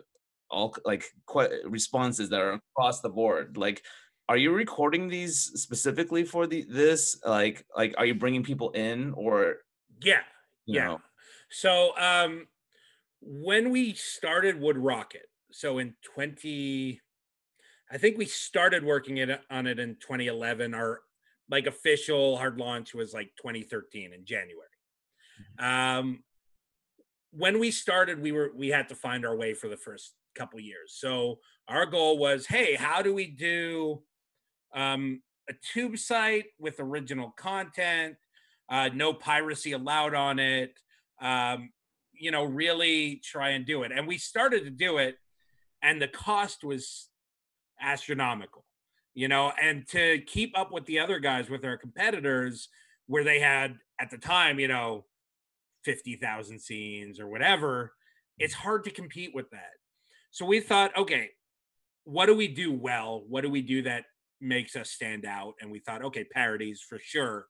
all like quite responses that are across the board. Like are you recording these specifically for the this? Like like are you bringing people in? Or yeah. yeah. know? so um when we started WoodRocket so in 20 i think we started working it on it in 2011 our like official hard launch was like 2013 in january mm-hmm. um when we started we were we had to find our way for the first couple years. So our goal was, hey, how do we do um, a tube site with original content, uh, no piracy allowed on it, um, you know, really try and do it. And we started to do it, and the cost was astronomical, you know, and to keep up with the other guys, with our competitors, where they had at the time, you know, 50,000 scenes or whatever, it's hard to compete with that. So we thought, okay, what do we do well? What do we do that makes us stand out? And we thought, okay, parodies for sure.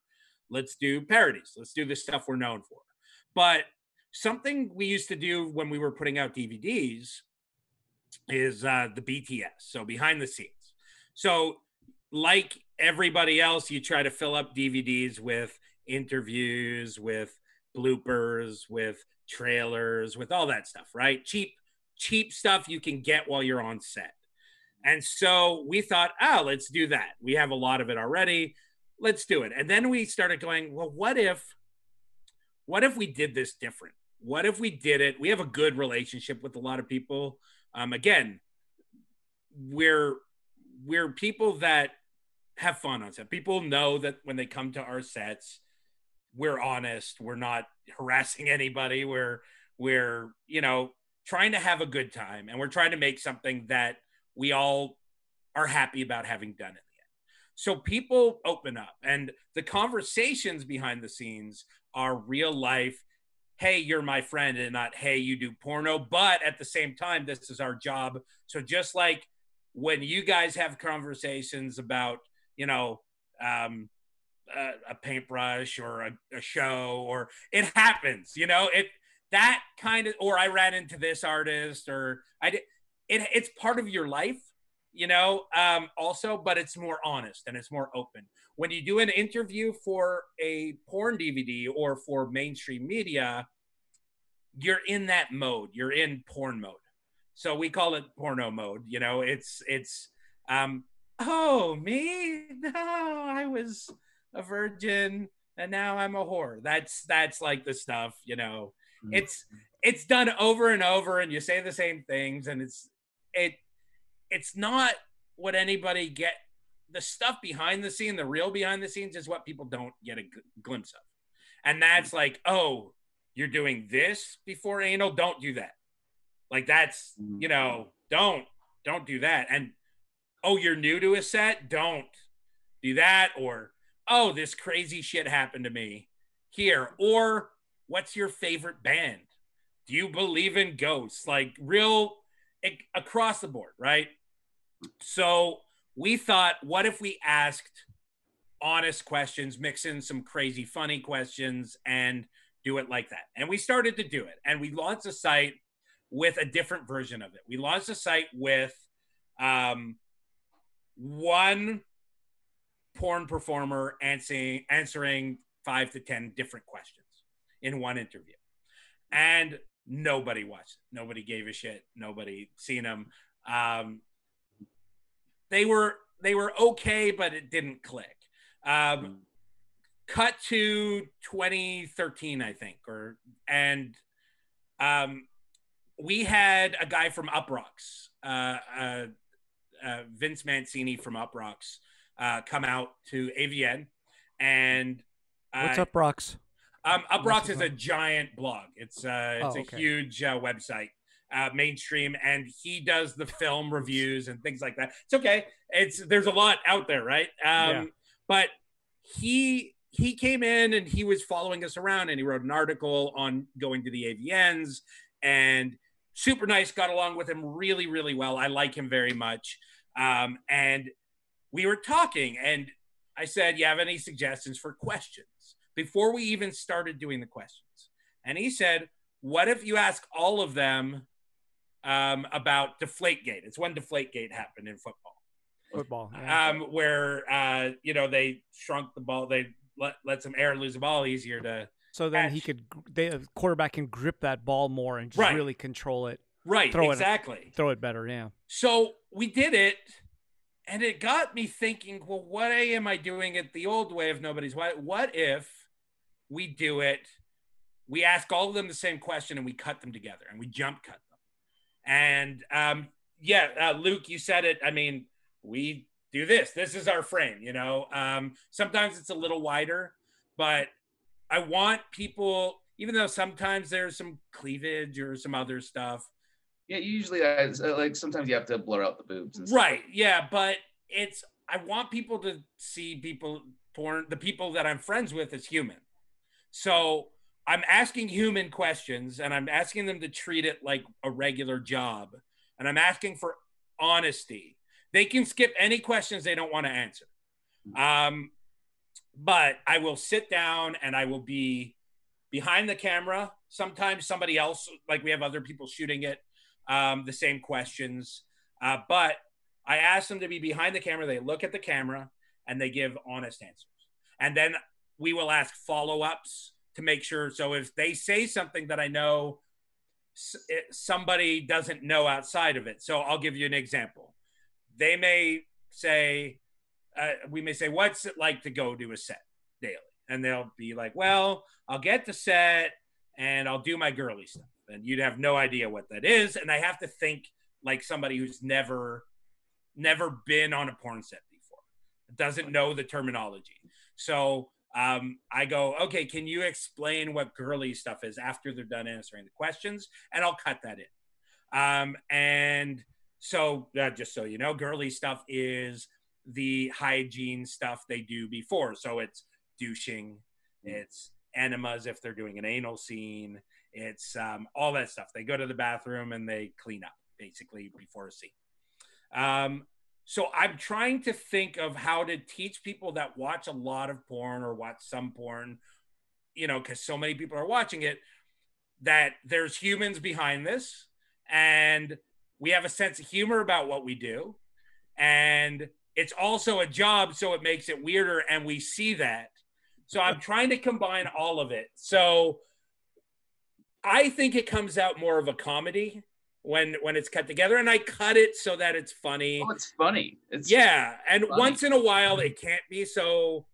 let's do parodies. Let's do the stuff we're known for. But something we used to do when we were putting out DVDs is uh, the BTS, so behind the scenes. So, like everybody else, you try to fill up DVDs with interviews, with bloopers, with trailers, with all that stuff, right? Cheap, cheap stuff you can get while you're on set. And so we thought, oh, let's do that. We have a lot of it already. Let's do it. And then we started going, well, what if, what if we did this different? What if we did it? We have a good relationship with a lot of people. Um, again, we're we're people that have fun on set. People know that when they come to our sets, we're honest. We're not *laughs* harassing anybody. We're we're you know trying to have a good time, and we're trying to make something that we all are happy about having done it. So people open up, and the conversations behind the scenes are real life. Hey, you're my friend, and not hey, you do porno. But at the same time, this is our job. So just like when you guys have conversations about, you know, um, a, a paintbrush or a, a show, or it happens, you know, it that kind of, or I ran into this artist, or I did. It, it's part of your life you know um, also but it's more honest and it's more open when you do an interview for a porn dvd or for mainstream media you're in that mode you're in porn mode so we call it porno mode you know it's it's um oh me? No i was a virgin and now i'm a whore. That's that's like the stuff you know. Mm-hmm. it's it's done over and over and you say the same things and it's it it's not what anybody get the stuff behind the scene the real behind the scenes is what people don't get a g- glimpse of. And that's like oh you're doing this before anal? Don't do that like that's you mm-hmm. know don't don't do that. And oh you're new to a set? Don't do that. Or oh this crazy shit happened to me here. Or what's your favorite band? Do you believe in ghosts? Like real across the board right? So we thought, what if we asked honest questions, mix in some crazy funny questions, and do it like that? And we started to do it. And we launched a site with a different version of it. We launched a site with um, one porn performer answering answering five to ten different questions in one interview, and nobody watched. It. Nobody gave a shit. Nobody seen them. Um, they were they were okay, but it didn't click. Um, hmm. cut to 2013, I think, or and um, we had a guy from Uproxx, uh, uh, uh, Vince Mancini from Uproxx, uh, come out to AVN, and what's Uproxx? Um, Uproxx is a giant blog. It's uh, it's oh, okay. a huge uh, website uh, mainstream, and he does the film reviews and things like that. It's okay. It's there's a lot out there, right? Um, yeah. But he he came in and he was following us around, and he wrote an article on going to the AVNs, and super nice. Got along with him really, really well. I like him very much. Um, and we were talking, and I said, "You have any suggestions for questions?" Before we even started doing the questions, and he said, "What if you ask all of them um, about Deflategate. It's when Deflategate happened in football. Football, yeah. um, where uh, you know they shrunk the ball, they let let some air lose the ball easier to. So then catch. he could, the quarterback can grip that ball more and just right. really control it. Right, throw exactly. It, throw it better, yeah. So we did it, and it got me thinking. Well, what am I doing it the old way of nobody's what? What if we do it? We ask all of them the same question, and we cut them together, and we jump cut them. and um, yeah, uh, Luke, you said it. I mean, we do this. This is our frame, you know. Um, sometimes it's a little wider, but I want people, even though sometimes there's some cleavage or some other stuff. Yeah, usually, I, like sometimes you have to blur out the boobs. right. Yeah, but it's I want people to see people porn, the people that I'm friends with as human. So I'm asking human questions and I'm asking them to treat it like a regular job. And I'm asking for honesty. They can skip any questions they don't want to answer. Um, but I will sit down and I will be behind the camera. Sometimes somebody else, like we have other people shooting it, um, the same questions. Uh, but I ask them to be behind the camera. They look at the camera and they give honest answers. And then we will ask follow ups to make sure. So if they say something that I know somebody doesn't know outside of it. So I'll give you an example. They may say, uh, we may say, what's it like to go to a set daily? And they'll be like, well, I'll get the set and I'll do my girly stuff. And you'd have no idea what that is. And I have to think like somebody who's never, never been on a porn set before, doesn't know the terminology. So um, I go, okay, can you explain what girly stuff is after they're done answering the questions? And I'll cut that in. Um, and so, uh, just so you know, girly stuff is the hygiene stuff they do before. So it's douching, it's enemas if they're doing an anal scene, it's um, all that stuff. They go to the bathroom and they clean up basically before a scene. Um, so I'm trying to think of how to teach people that watch a lot of porn or watch some porn, you know, because so many people are watching it, that there's humans behind this and we have a sense of humor about what we do. And it's also a job, so it makes it weirder. And we see that. So I'm trying to combine all of it. So I think it comes out more of a comedy when when it's cut together and i cut it so that it's funny oh it's funny it's yeah and funny. once in a while it can't be so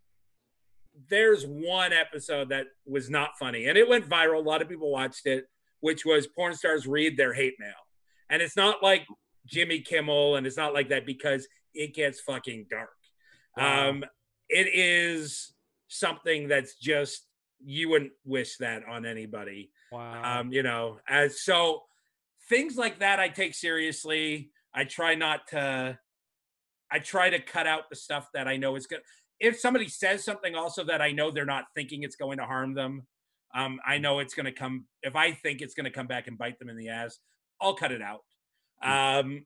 there's one episode that was not funny and it went viral a lot of people watched it which was porn stars read their hate mail and it's not like jimmy kimmel and it's not like that because it gets fucking dark wow. um it is something that's just you wouldn't wish that on anybody wow um you know as so things like that I take seriously. I try not to I try to cut out the stuff that I know is good. If somebody says something also that I know they're not thinking it's going to harm them, um, I know it's going to come. If I think it's going to come back and bite them in the ass, I'll cut it out. Mm. Um,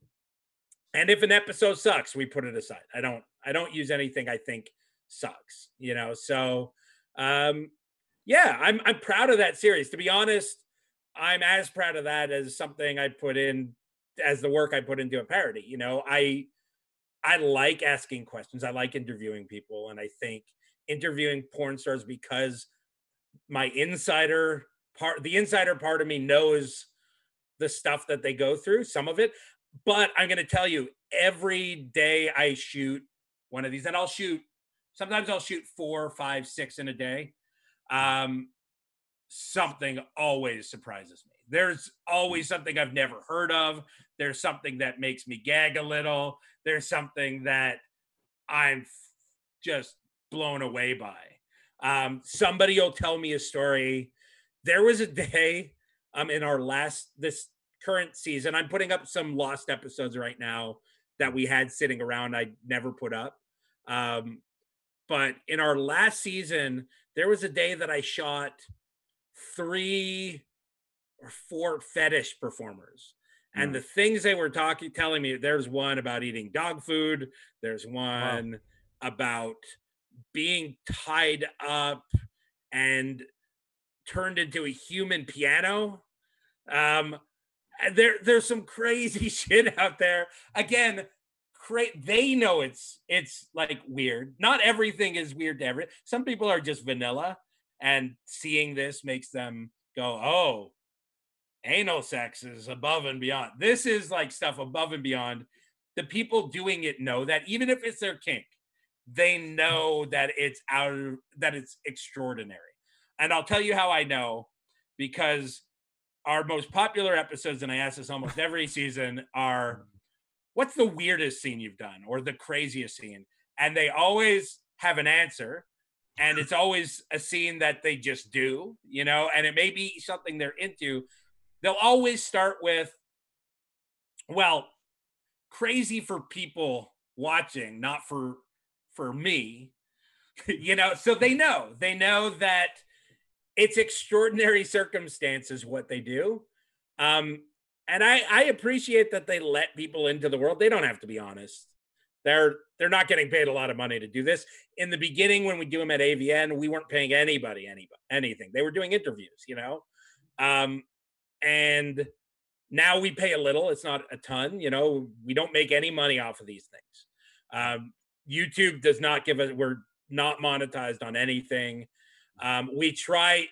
and if an episode sucks, we put it aside. I don't. I don't use anything I think sucks. You know. So, um, yeah, I'm I'm proud of that series. To be honest, I'm as proud of that as something I put in as the work I put into a parody. You know, I I like asking questions. I like interviewing people, and I think interviewing porn stars because my insider part, the insider part of me knows the stuff that they go through, some of it. But I'm going to tell you, every day I shoot one of these, and I'll shoot. Sometimes I'll shoot four, five, six in a day. Um, something always surprises me. There's always something I've never heard of. There's something that makes me gag a little. There's something that I'm just blown away by. Um, somebody will tell me a story. There was a *laughs* day um, in our last, this current season, I'm putting up some lost episodes right now that we had sitting around I never put up. Um, but in our last season, there was a day that I shot – three or four fetish performers. And mm. the things they were talking, telling me, there's one about eating dog food. There's one wow. about being tied up and turned into a human piano. Um, there, there's some crazy *laughs* shit out there. Again, cra- they know it's it's like weird. Not everything is weird to every. Some people are just vanilla, and seeing this makes them go, "Oh, anal sex is above and beyond." This is like stuff above and beyond. The people doing it know that even if it's their kink, they know that it's out of, that it's extraordinary. And I'll tell you how I know because our most popular episodes, and I ask this almost every season, are what's the weirdest scene you've done or the craziest scene? And they always have an answer and it's always a scene that they just do, you know, and it may be something they're into. They'll always start with, well, crazy for people watching, not for for me, *laughs* you know. So they know, they know that it's extraordinary circumstances what they do. Um, and I, I appreciate that they let people into the world. They don't have to be honest. they're they're not getting paid a lot of money to do this. In the beginning, when we do them at AVN, we weren't paying anybody any anything. They were doing interviews, you know, um, and now we pay a little. It's not a ton, you know. We don't make any money off of these things. Um, YouTube does not give us. We're not monetized on anything. Um, we try.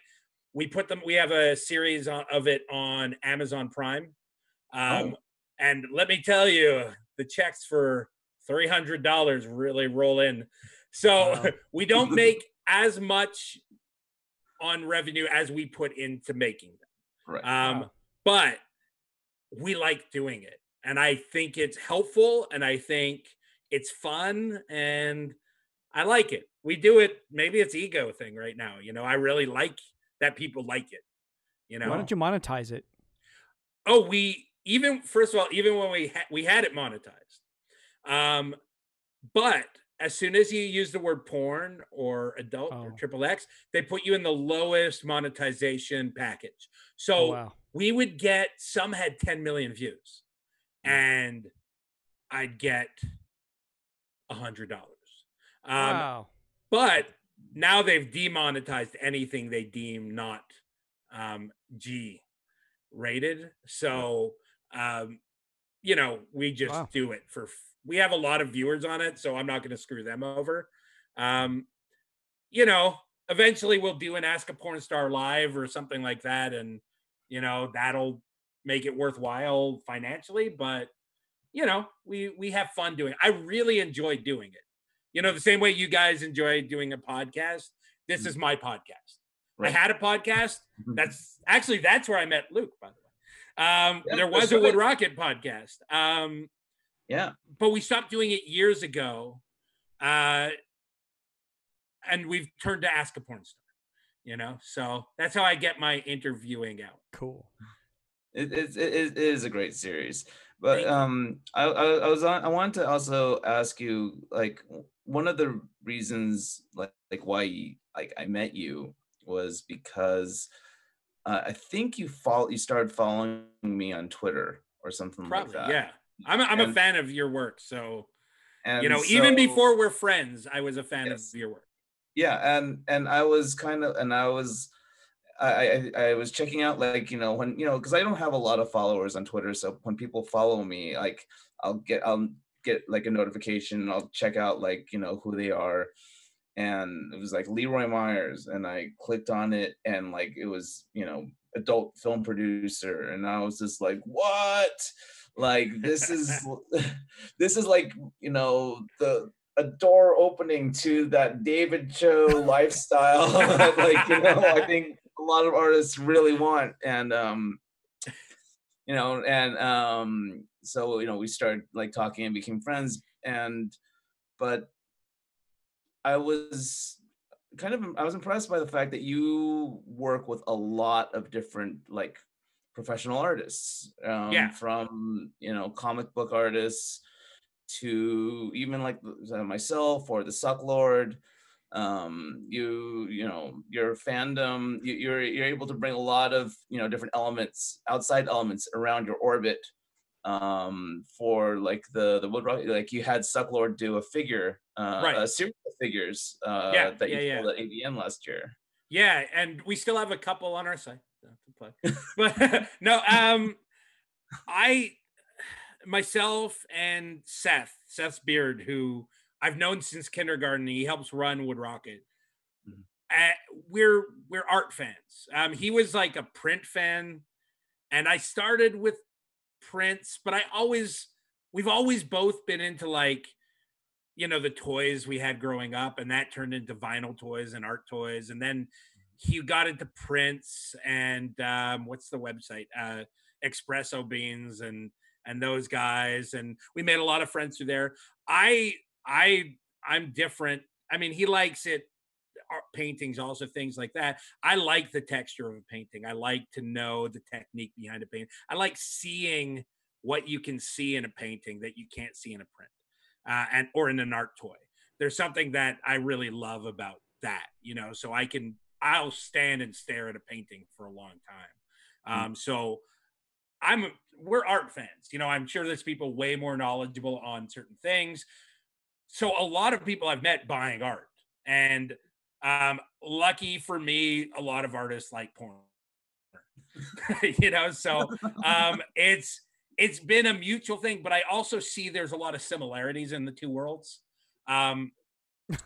We put them. We have a series of it on Amazon Prime. Um, oh. And let me tell you, the checks for three hundred dollars really roll in. So wow. *laughs* we don't *laughs* make as much on revenue as we put into making them. Right. Um, wow. But we like doing it, and I think it's helpful, and I think it's fun, and I like it. We do it. Maybe it's ego thing right now. You know, I really like that people like it. You know, why don't you monetize it? Oh, we even first of all, even when we ha- we had it monetized, um, but as soon as you use the word porn or adult oh. or triple X, they put you in the lowest monetization package. So oh, wow. we would get some had 10 million views, hmm. and I'd get a hundred dollars. Um, wow. But now they've demonetized anything they deem not um, G rated. So um, you know, we just wow. do it for. We have a lot of viewers on it, so I'm not going to screw them over. Um, you know, eventually we'll do an Ask a Porn Star live or something like that, and you know that'll make it worthwhile financially. But you know, we we have fun doing. It. I really enjoy doing it. You know, the same way you guys enjoy doing a podcast. This mm-hmm. is my podcast. Right. I had a podcast. Mm-hmm. That's actually that's where I met Luke, by the way. Um, yeah, there was a WoodRocket podcast. Um, yeah, but we stopped doing it years ago, uh, and we've turned to Ask a Porn Star. You know, so that's how I get my interviewing out. Cool. It, it, it, it is a great series, but um, I, I, I was on. I wanted to also ask you, like, one of the reasons, like, like why like I met you was because uh, I think you follow you started following me on Twitter or something Probably, like that. Yeah, I'm a, I'm and, a fan of your work. So, you know, so, even before we're friends, I was a fan yes. of your work. Yeah, and and I was kind of and I was. I, I, I was checking out like you know when you know because I don't have a lot of followers on Twitter so when people follow me like I'll get I'll get like a notification and I'll check out like you know who they are and it was like Lee Roy Myers, and I clicked on it, and like it was, you know, adult film producer, and I was just like, what? Like this is *laughs* *laughs* this is like you know the a door opening to that David Choe lifestyle *laughs* that, like you know I think a lot of artists really want and um you know and um so you know we started like talking and became friends and but I was kind of I was impressed by the fact that you work with a lot of different like professional artists. Um, yeah. From you know comic book artists to even like myself or the Sucklord. Um, you you know your fandom. You, you're you're able to bring a lot of you know different elements, outside elements around your orbit um, for like the the wood rock like you had Sucklord do a figure uh right. a series of figures uh yeah, that you yeah, yeah. at AVN last year. Yeah, and we still have a couple on our site *laughs* but *laughs* no, um I myself and Seth, Seth's beard, who I've known since kindergarten, he helps run WoodRocket. Mm-hmm. Uh, we're we're art fans. Um, he was like a print fan, and I started with Prince, but I always we've always both been into like you know the toys we had growing up and that turned into vinyl toys and art toys and then he got into Prince and um, what's the website? Uh, Expressobeans and and those guys and we made a lot of friends through there. I i i'm different. I mean he likes it paintings, also things like that. I like the texture of a painting. I like to know the technique behind a painting. I like seeing what you can see in a painting that you can't see in a print, uh, and or in an art toy. There's something that I really love about that, you know. So I can I'll stand and stare at a painting for a long time. Mm. Um, so I'm we're art fans, you know. I'm sure there's people way more knowledgeable on certain things so a lot of people I've met buying art, and um, lucky for me, a lot of artists like porn. *laughs* you know, so um, *laughs* it's it's been a mutual thing, but I also see there's a lot of similarities in the two worlds. Um,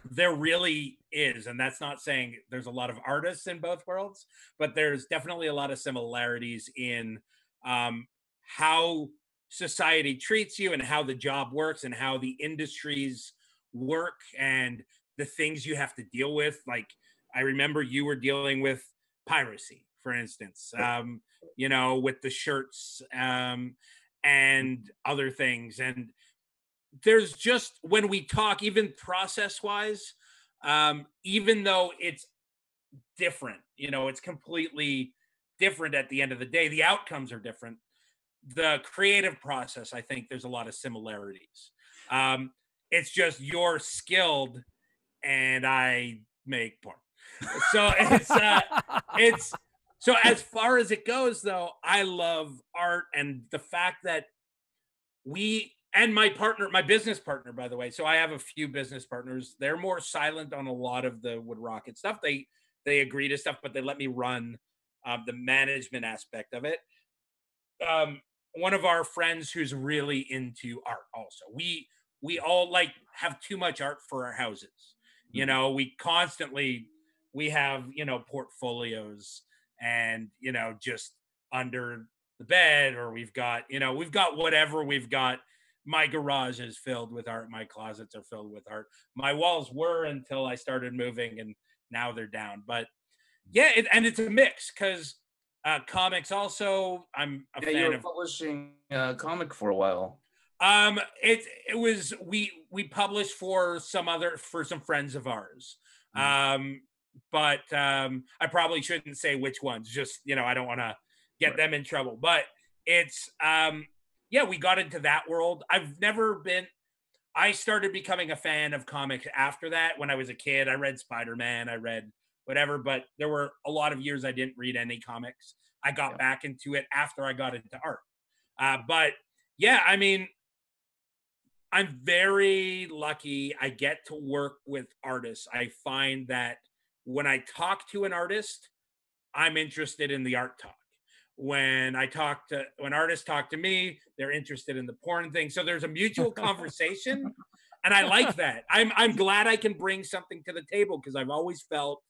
there really is, and that's not saying there's a lot of artists in both worlds, but there's definitely a lot of similarities in um, how society treats you and how the job works and how the industries work and the things you have to deal with. Like I remember you were dealing with piracy, for instance, um, you know, with the shirts um, and other things. And there's just when we talk, even process wise, um, even though it's different, you know, it's completely different at the end of the day, the outcomes are different. The creative process, I think there's a lot of similarities. Um, it's just you're skilled and I make porn. So *laughs* it's uh, it's so as far as it goes though, I love art and the fact that we and my partner, my business partner, by the way. So I have a few business partners. They're more silent on a lot of the WoodRocket stuff. They they agree to stuff, but they let me run uh, the management aspect of it. Um, one of our friends who's really into art, also. We we all like have too much art for our houses. You know, we constantly we have you know portfolios and you know just under the bed or we've got you know we've got whatever we've got. My garage is filled with art. My closets are filled with art. My walls were until i started moving and now they're down. But yeah it, and it's a mix because uh comics also i'm a yeah, fan you were of publishing a comic for a while um it it was we we published for some other for some friends of ours mm-hmm. um but um i probably shouldn't say which ones just you know i don't want to get right. them in trouble but it's um yeah, we got into that world. I've never been. I started becoming a fan of comics after that. When I was a kid, I read Spider Man, I read whatever, but there were a lot of years I didn't read any comics. I got yeah. back into it after I got into art. Uh, but yeah, I mean, I'm very lucky. I get to work with artists. I find that when I talk to an artist, I'm interested in the art talk when I talk to when artists talk to me, they're interested in the porn thing. So there's a mutual *laughs* conversation. and I like that. I'm I'm glad I can bring something to the table because I've always felt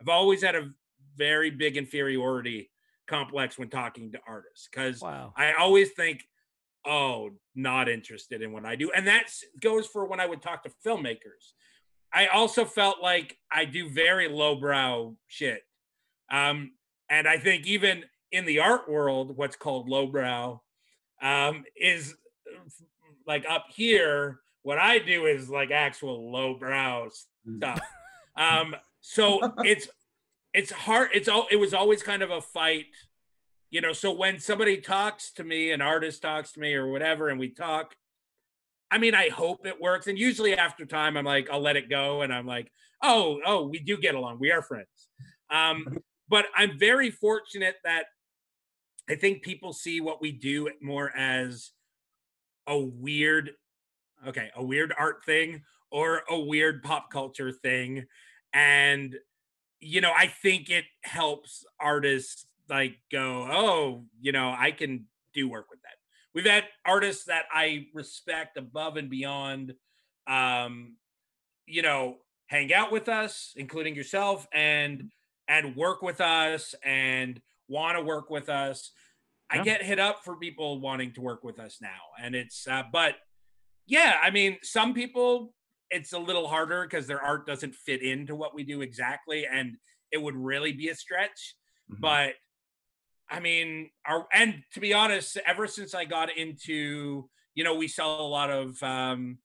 I've always had a very big inferiority complex when talking to artists because wow. I always think, oh, not interested in what I do. And that goes for when I would talk to filmmakers. I also felt like I do very lowbrow shit. Um, and I think even in the art world, what's called lowbrow um, is like up here. What I do is like actual lowbrow mm. stuff. um, so *laughs* it's it's hard. It's all. It was always kind of a fight, you know. So when somebody talks to me, an artist talks to me, or whatever, and we talk, I mean, I hope it works. And usually after time, I'm like, I'll let it go, and I'm like, oh, oh, we do get along. We are friends. Um, but I'm very fortunate that I think people see what we do more as a weird, okay, a weird art thing or a weird pop culture thing. And, you know, I think it helps artists like go, oh, you know, I can do work with that. We've had artists that I respect above and beyond, um, you know, hang out with us, including yourself, and and work with us and want to work with us. Yeah. I get hit up for people wanting to work with us now, and it's uh, but yeah, I mean, some people it's a little harder because their art doesn't fit into what we do exactly, and it would really be a stretch. Mm-hmm. But I mean, our and to be honest, ever since I got into, you know, we sell a lot of um,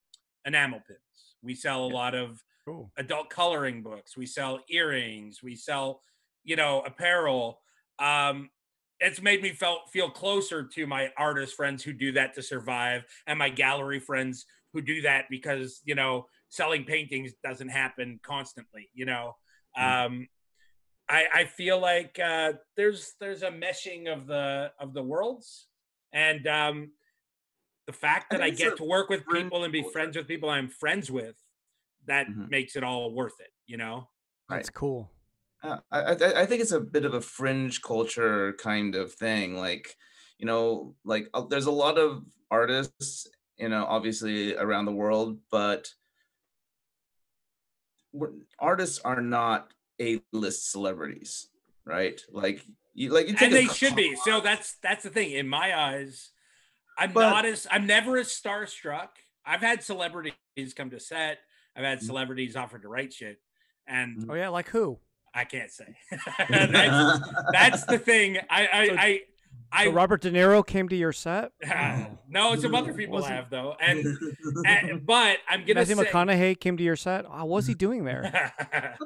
enamel pins. We sell a lot of cool. adult coloring books. We sell earrings. We sell, you know, apparel. Um, it's made me felt feel closer to my artist friends who do that to survive and my gallery friends who do that because you know selling paintings doesn't happen constantly you know mm-hmm. um i i feel like uh there's there's a meshing of the of the worlds and um the fact that I, think it's get to work with fringe people and be friends with people I'm friends with, that Mhm. makes it all worth it. You know. That's cool. Uh, I, I I think it's a bit of a fringe culture kind of thing. Like, you know, like uh, there's a lot of artists, you know, obviously around the world, but artists are not A-list celebrities, right? Like, you like you take and they should be. So that's that's the thing. In my eyes, I'm But- not as I'm never as starstruck. I've had celebrities come to set. I've had Mhm. celebrities offered to write shit, and. Oh yeah, like who? I can't say. *laughs* *laughs* that's, that's the thing. I I So- I, I So Robert De Niro came to your set. *laughs* no, some other people Was he- have though, and, and but I'm gonna Matthew say. McConaughey came to your set. Oh, what's he doing there? *laughs*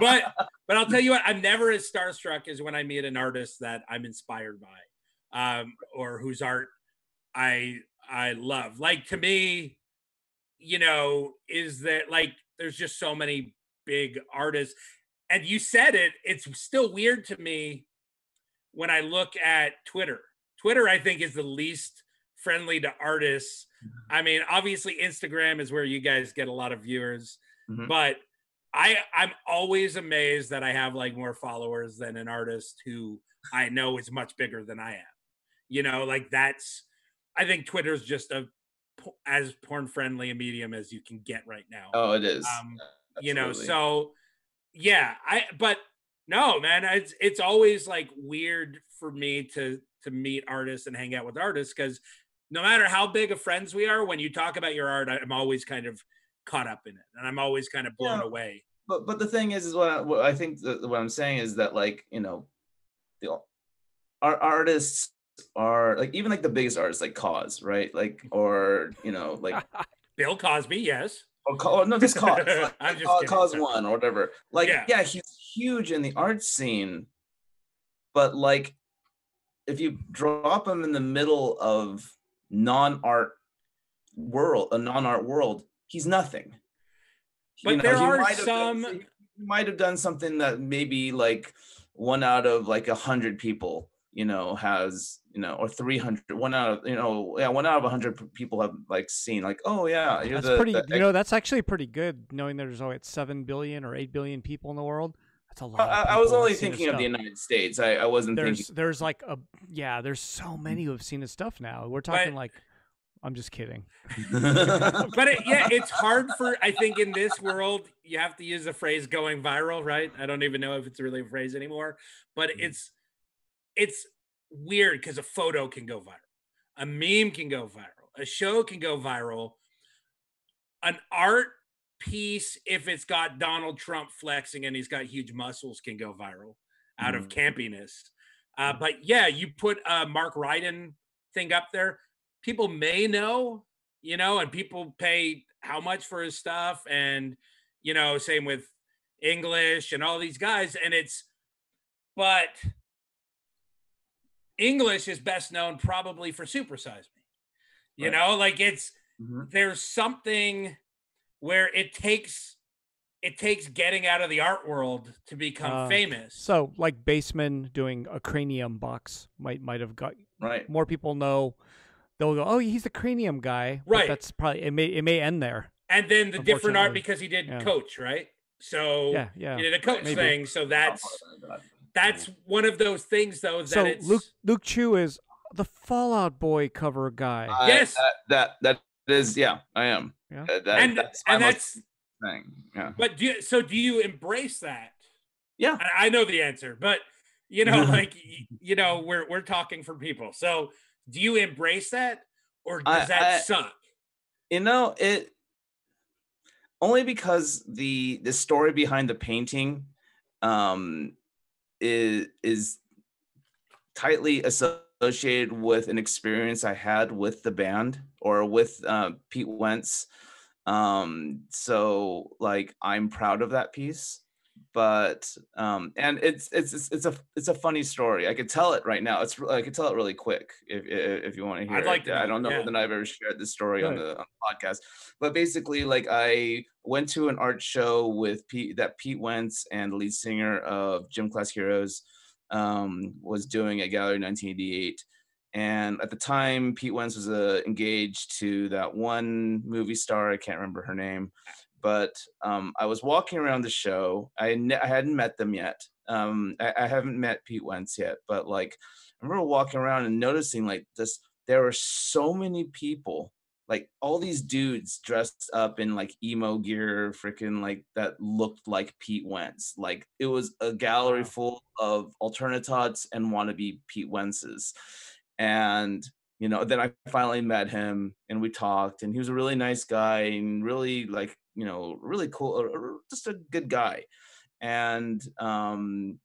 but but I'll tell you what, I'm never as starstruck as when I meet an artist that I'm inspired by, um, or whose art I I love. Like to me, you know, is that like there's just so many big artists, and you said it. It's still weird to me when I look at Twitter. Twitter, I think, is the least friendly to artists. I mean, obviously, Instagram is where you guys get a lot of viewers, Mhm. but I I'm always amazed that I have like more followers than an artist who I know is much bigger than I am. You know, like that's I think Twitter's just a as porn friendly a medium as you can get right now. Oh, it is. Um, you know, so yeah, I but no, man, it's it's always like weird for me to to meet artists and hang out with artists because no matter how big of friends we are, when you talk about your art, I'm always kind of caught up in it, and I'm always kind of blown Yeah. away. but but the thing is, is what I, what I think that what I'm saying is that like you know, the our artists are like even like the biggest artists like KAWS, right? Like or you know like *laughs* Bill Cosby, yes. or, Ca- or no just KAWS, *laughs* like, I'm just Ca- kidding, KAWS. One or whatever. Like Yeah. yeah. he's huge in the art scene, but like if you drop him in the middle of non-art world, a non-art world, he's nothing. But there are might have done- some- he might have done something that maybe like one out of like a hundred people, you know, has you know, or 300, one out of you know, yeah, one out of a hundred people have like seen like, oh yeah, you're That's the, pretty. the You know, that's actually pretty good. Knowing there's only seven billion or eight billion people in the world. That's a lot. I, of I- I was only who've seen his thinking of the. United States. I, I wasn't There's thinking. there's like a yeah. There's so many who have seen his stuff now. We're talking like. I'm just kidding. *laughs* But it, yeah, *laughs* it's hard for I think in this world you have to use the phrase going viral, right? I don't even know if it's really a phrase anymore, but Mhm. it's it's weird because a photo can go viral, a meme can go viral, a show can go viral, an art piece if it's got Donald Trump flexing and he's got huge muscles can go viral out of Mhm. campiness. Uh, but yeah, you put a Mark Ryden thing up there, people may know, you know, and people pay how much for his stuff, and you know, same with English and all these guys, and it's, but English is best known probably for Supersize Me. You Right. know, like it's Mhm. there's something where it takes it takes getting out of the art world to become Uh, famous. So, like Baseman doing a cranium box might might have got Right. more people know. They'll go, oh, he's the cranium guy. But Right. that's probably it. May it may end there. and then the different art because he did Yeah. coach, right? So Yeah, yeah. he did a coach maybe. thing. So that's that's one of those things though that So it's Luke Luke Chueh is the Fall Out Boy cover guy. I- Yes. That, that that is yeah. I am. Yeah. That- and that's and that's thing. Yeah. but do you, so do you embrace that? Yeah. I, I know the answer, but you know, *laughs* like you know, we're we're talking for people. So do you embrace that or I- does that I- suck? You know it only because the the story behind the painting um is is tightly associated with an experience I had with the band or with uh, Pete Wentz. Um, so like I'm proud of that piece, but um, and it's it's it's it's a it's a funny story. I could tell it right now. It's I could tell it really quick if if, if you want to hear I'd like it. to I don't know yeah. that I've ever shared this story on the, on the podcast, but basically, like I went to an art show with Pete that Pete Wentz and the lead singer of Gym Class Heroes um, was doing at Gallery 1988, And at the time, Pete Wentz was uh, engaged to that one movie star. I can't remember her name, but um, I was walking around the show. I, ne- I hadn't met them yet. Um, I, I haven't met Pete Wentz yet, but like I remember walking around and noticing like this. There were so many people like all these dudes dressed up in like emo gear, freaking like that looked like Pete Wentz. Like it was a gallery full of alternatots and wannabe Pete Wentzes. And you know, then I finally met him and we talked, and he was a really nice guy and really like you know really cool, just a good guy. And um,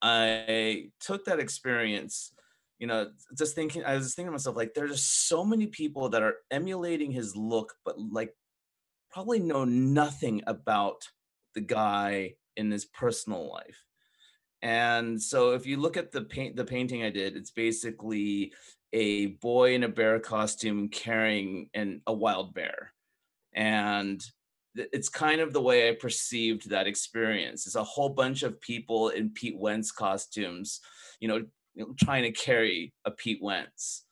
I took that experience you know, just thinking, I was thinking to myself, like, there's so many people that are emulating his look, but like probably know nothing about the guy in his personal life. And so if you look at the paint the painting I did, it's basically a boy in a bear costume carrying an, a wild bear. And it's kind of the way I perceived that experience. It's a whole bunch of people in Pete Wentz costumes, you know, you know, trying to carry a Pete Wentz.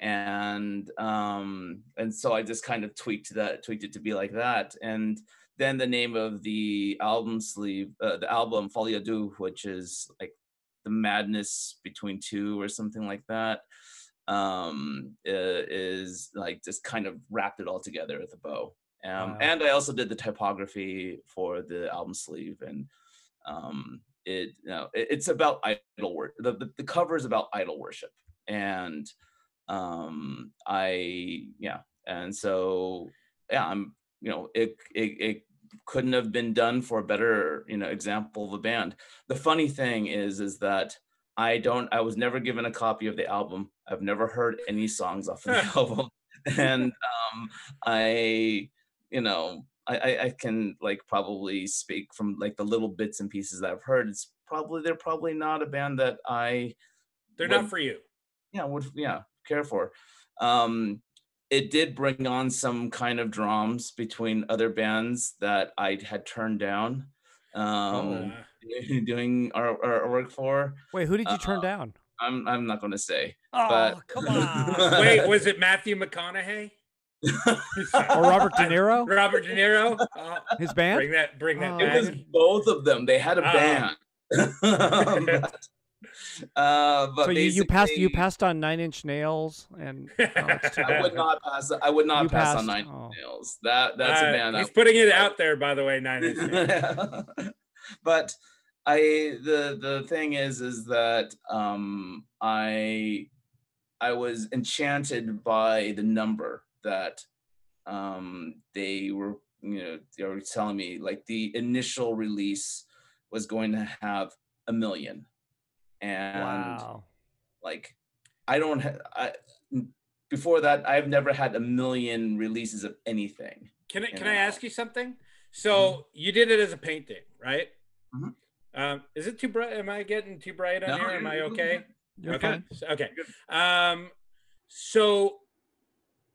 And um, and so I just kind of tweaked that, tweaked it to be like that. And then the name of the album sleeve, uh, the album Folie à Deux, which is like the madness between two or something like that, um, is like just kind of wrapped it all together with a bow. Um, wow. And I also did the typography for the album sleeve, and um, it you know it, it's about idol worship. The, the, the cover is about idol worship, and um, I yeah, and so yeah, I'm you know it it, it couldn't have been done for a better you know example of a band. The funny thing is is that I don't I was never given a copy of the album. I've never heard any songs off of the *laughs* *laughs* album, and um, I you know I, I can like probably speak from like the little bits and pieces that I've heard. It's probably they're probably not a band that I they're would, not for you. Yeah, would yeah care for. Um, it did bring on some kind of drums between other bands that I had turned down. Um, oh. *laughs* doing our, our, work for. Wait, who did you turn uh, down? I'm I'm not going to say. Oh, but... come on! *laughs* Wait, was it Matthew McConaughey? Or Robert De *laughs* Niro. Robert De Niro. Uh, His band. Bring that. Bring that. Oh, it was both of them. They had a uh, band. but, *laughs* uh, but so you, you passed you passed on Nine Inch Nails and *laughs* oh, I would not pass. I would not pass passed, on Nine oh. Inch Nails. That that's a uh, band. He's putting it out there, by the way. Nine Inch Nails. but I the the thing is is that um I I was enchanted by the number that um, they were, you know, they were telling me like the initial release was going to have a million, and wow. like I don't have I before that I've never had a million releases of anything. Can I can know? I ask you something? So mm-hmm. you did it as a painting, right? Mm-hmm. Um, is it too bright? Am I getting too bright on no, here? Am I okay? Okay. Okay. Um, so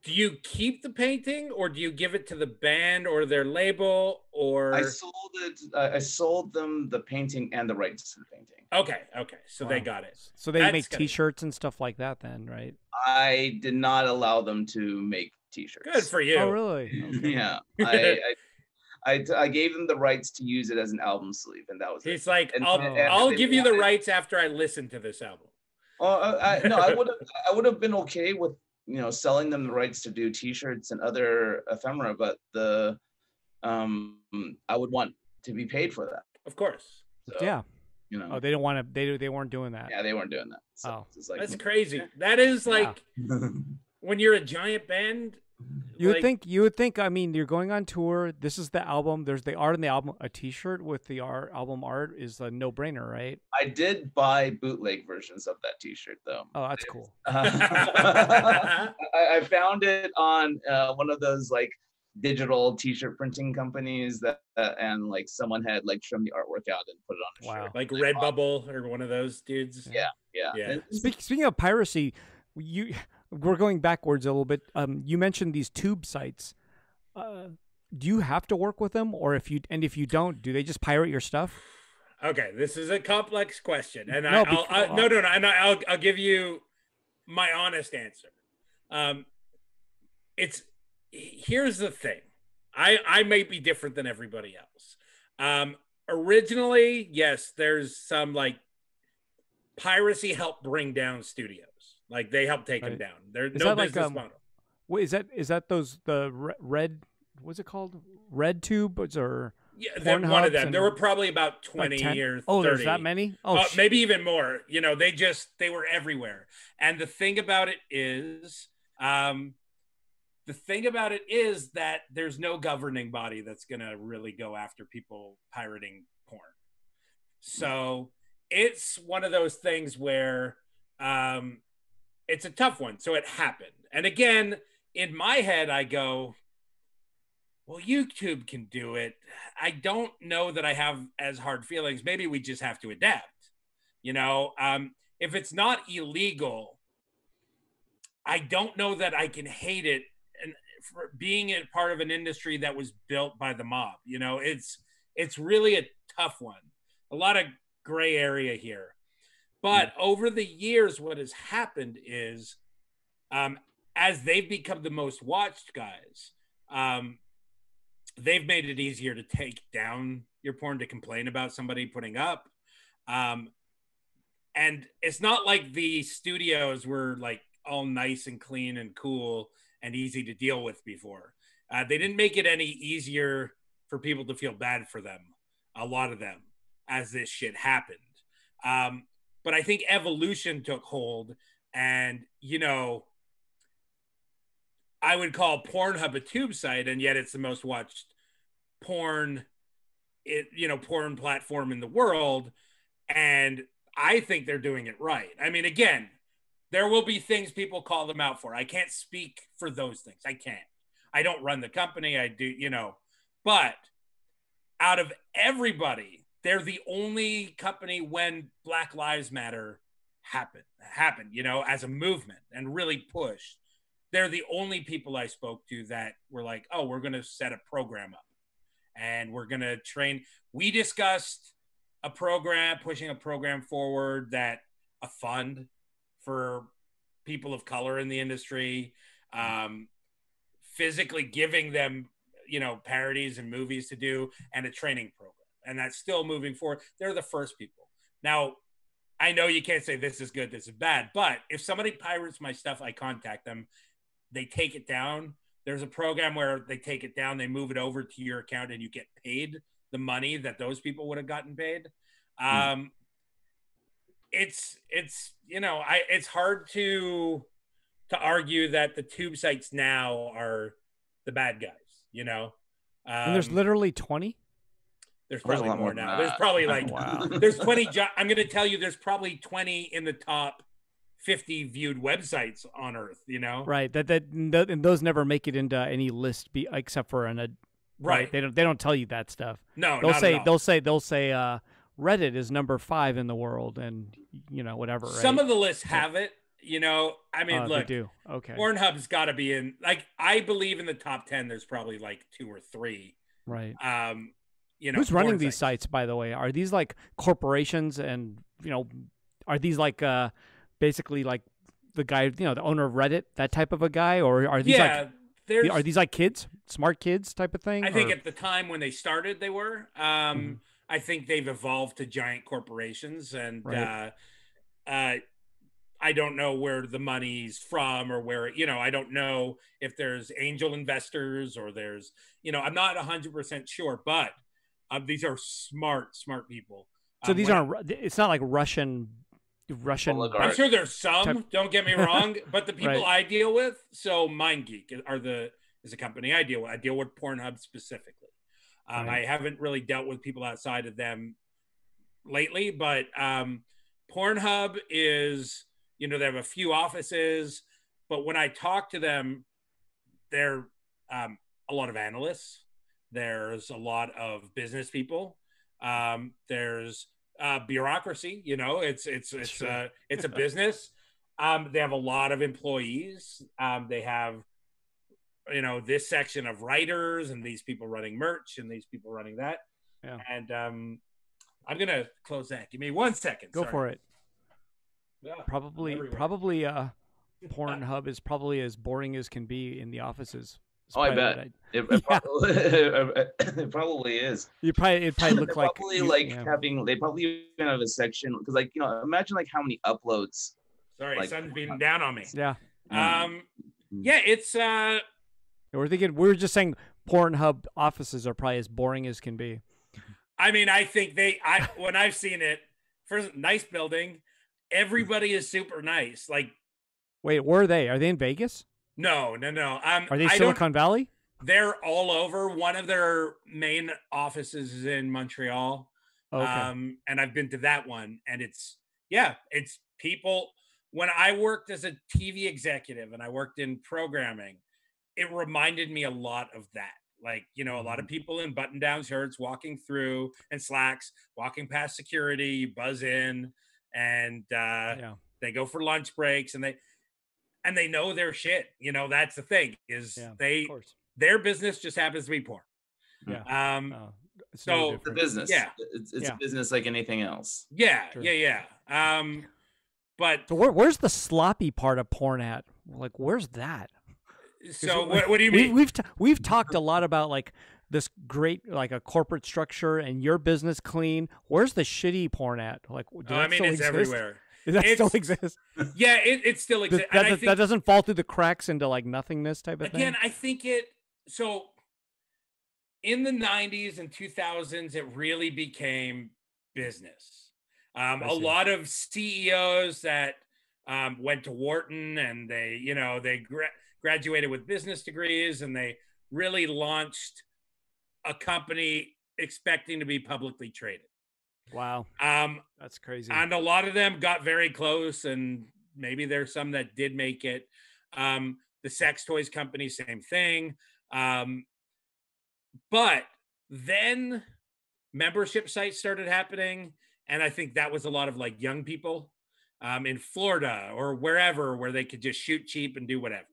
do you keep the painting or do you give it to the band or their label or i sold it uh, i sold them the painting and the rights to the painting okay okay so wow. they got it so they That's make t-shirts and stuff like that then right i did not allow them to make t-shirts good for you oh really *laughs* okay. yeah *laughs* I, I, I, I gave them the rights to use it as an album sleeve, and that was. He's it. like, and, I'll, and I'll give you the rights after I listen to this album. Oh, I, no, I would have, I would have been okay with you know selling them the rights to do t-shirts and other ephemera but the um i would want to be paid for that. Of course. So, yeah. you know. Oh they don't want to they they weren't doing that. Yeah they weren't doing that. So oh. like, that's crazy. That is like yeah. when you're a giant band you would think you would think. I mean, you're going on tour. This is the album. There's the art in the album. A T-shirt with the art album art is a no-brainer, right? I did buy bootleg versions of that T-shirt though. Oh, that's cool. *laughs* I, I, found it on uh, one of those like digital T-shirt printing companies that, uh, and like someone had like trimmed the artwork out and put it on a wow. shirt. Like Redbubble or one of those dudes. Yeah, yeah. yeah. Speaking of piracy, you we're going backwards a little bit. Um, you mentioned these tube sites. Uh, do you have to work with them, or if you and if you don't, do they just pirate your stuff? Okay, this is a complex question, and no, I, I'll, I, no, no, no, and I'll, I'll give you my honest answer. Um, it's here's the thing. I I may be different than everybody else. Um, originally, yes, there's some like piracy helped bring down studios. Like they helped take them Right. down. There's Is no that like, business um, model. Wait, is that is that those the re- red? What's it called? Red tubes or Yeah, one of them. There were probably about twenty 10? or Oh, there's that many. Oh, Uh, maybe even more. You know, they just they were everywhere. And the thing about it is, um, the thing about it is that there's no governing body that's gonna really go after people pirating porn. So it's one of those things where um, it's a tough one. So it happened. And again, in my head, I go, well, YouTube can do it. I don't know that I have as hard feelings. Maybe we just have to adapt. You know, um, if it's not illegal, I don't know that I can hate it. And for being a part of an industry that was built by the mob, you know, it's it's really a tough one. A lot of gray area here. But over the years, what has happened is, um, as they've become the most watched guys, um, they've made it easier to take down your porn to complain about somebody putting up. Um, and it's not like the studios were like all nice and clean and cool and easy to deal with before. Uh, they didn't make it any easier for people to feel bad for them, a lot of them, as this shit happened. Um, but I think evolution took hold, and you know, I would call Pornhub a tube site, and yet it's the most watched porn, it you know, porn platform in the world, and I think they're doing it right. I mean, again, there will be things people call them out for. I can't speak for those things. I can't. I don't run the company. I do, you know, but out of everybody, they're the only company when Black Lives Matter happened, happened, you know, as a movement and really pushed. They're the only people I spoke to that were like, oh, we're going to set a program up and we're going to train. We discussed a program, pushing a program forward that a fund for people of color in the industry, um, physically giving them, you know, parodies and movies to do, and a training program. And that's still moving forward. They're the first people. Now, I know you can't say this is good, this is bad, but if somebody pirates my stuff, I contact them. They take it down. There's a program where they take it down, they move it over to your account, and you get paid the money that those people would have gotten paid. Um, it's it's you know I it's hard to to argue that the tube sites now are the bad guys. You know, um, and there's literally twenty. There's There's a probably lot more more than now. There's probably *laughs* like Wow. *laughs* there's 20 jo- i'm going to tell you there's probably 20 in the top 50 viewed websites on earth you know Right. That that th- and those never make it into any list, be except for an. A, right They don't. They don't tell you that stuff. no they'll not say at all. they'll say they'll say uh, Reddit is number five in the world, and you know whatever. Right? some of the lists have it you know i mean Uh, they look do. Okay. pornhub's got to be in like i believe in the top 10 there's probably like two or three right. um you know Who's running these sites, by the way? Are these like corporations, and you know, are these like uh, basically like the guy, you know, the owner of Reddit, that type of a guy, or are these yeah like are these like kids, smart kids type of thing? I think or- at the time when they started, they were. Um, Mhm. I think they've evolved to giant corporations, and Right. uh, uh, I don't know where the money's from or where you know. I don't know if there's angel investors or there's you know. I'm not 100 percent sure, but um, these are smart, smart people. so. Um, These when- aren't. It's not like Russian, Russian. Oligarch. I'm sure there's some. Type- Don't get me *laughs* wrong, but the people Right. I deal with, so MindGeek are the is a company I deal with. I deal with Pornhub specifically. Um, Right. I haven't really dealt with people outside of them lately, but um, Pornhub is you know they have a few offices, but when I talk to them, they're um, a lot of analysts. There's a lot of business people. Um, there's uh, bureaucracy. You know, it's it's it's a uh, it's *laughs* a business. Um, they have a lot of employees. Um, they have you know this section of writers and these people running merch and these people running that. Yeah. And um, I'm gonna close that. Give me one second. Go for it. Yeah. Probably, everywhere. probably uh, *laughs* Pornhub is probably as boring as can be in the offices. It's Oh, I bet. I- It, *laughs* it Yeah. probably, *laughs* it probably is. You probably it probably look like probably like yeah. having. They probably even have a section because, like, you know, imagine like how many uploads. Sorry, Like- sun's beating down on me. yeah. Um, Mm. yeah, it's uh, We're thinking we were just saying Pornhub offices are probably as boring as can be. I mean, I think they. I when I've seen it, first nice building. Everybody is super nice. Like, Wait, where are they? Are they in Vegas? No, no, no. Um, Are they I Silicon Valley? They're all over. One of their main offices is in Montreal. Okay. Um, and I've been to that one, and it's yeah, it's people. When I worked as a TV executive and I worked in programming, it reminded me a lot of that. Like, you know, a lot Mm-hmm. of people in button down shirts walking through and slacks, walking past security, you buzz in, and uh, yeah. they go for lunch breaks and they and they know their shit. You know, that's the thing is Yeah, they their business just happens to be porn. Yeah. Um, Oh, it's so- no The It's a different. business. Yeah. It's, it's Yeah. a business like anything else. yeah, Sure. yeah, yeah. Um, but So where, where's the sloppy part of porn at? Like, where's that? so we- what, what do you mean? We've t- we've talked a lot about like this great like a corporate structure and your business clean. Where's the shitty porn at? Like, do Oh, I mean, still it's exist? everywhere. That still It's- exist? Yeah, it, it still exists. that, and I does- think, that doesn't fall through the cracks into like nothingness type of again, thing. Again, I think it. So in the '90s and 2000s, it really became business. Um, a lot of CEOs that um, went to Wharton and they, you know, they gra- graduated with business degrees and they really launched a company expecting to be publicly traded. Wow, Um, that's crazy. and a lot of them got very close and maybe there's some that did make it. Um the sex toys company same thing. Um but then membership sites started happening and i think that was a lot of like young people um in florida or wherever where they could just shoot cheap and do whatever.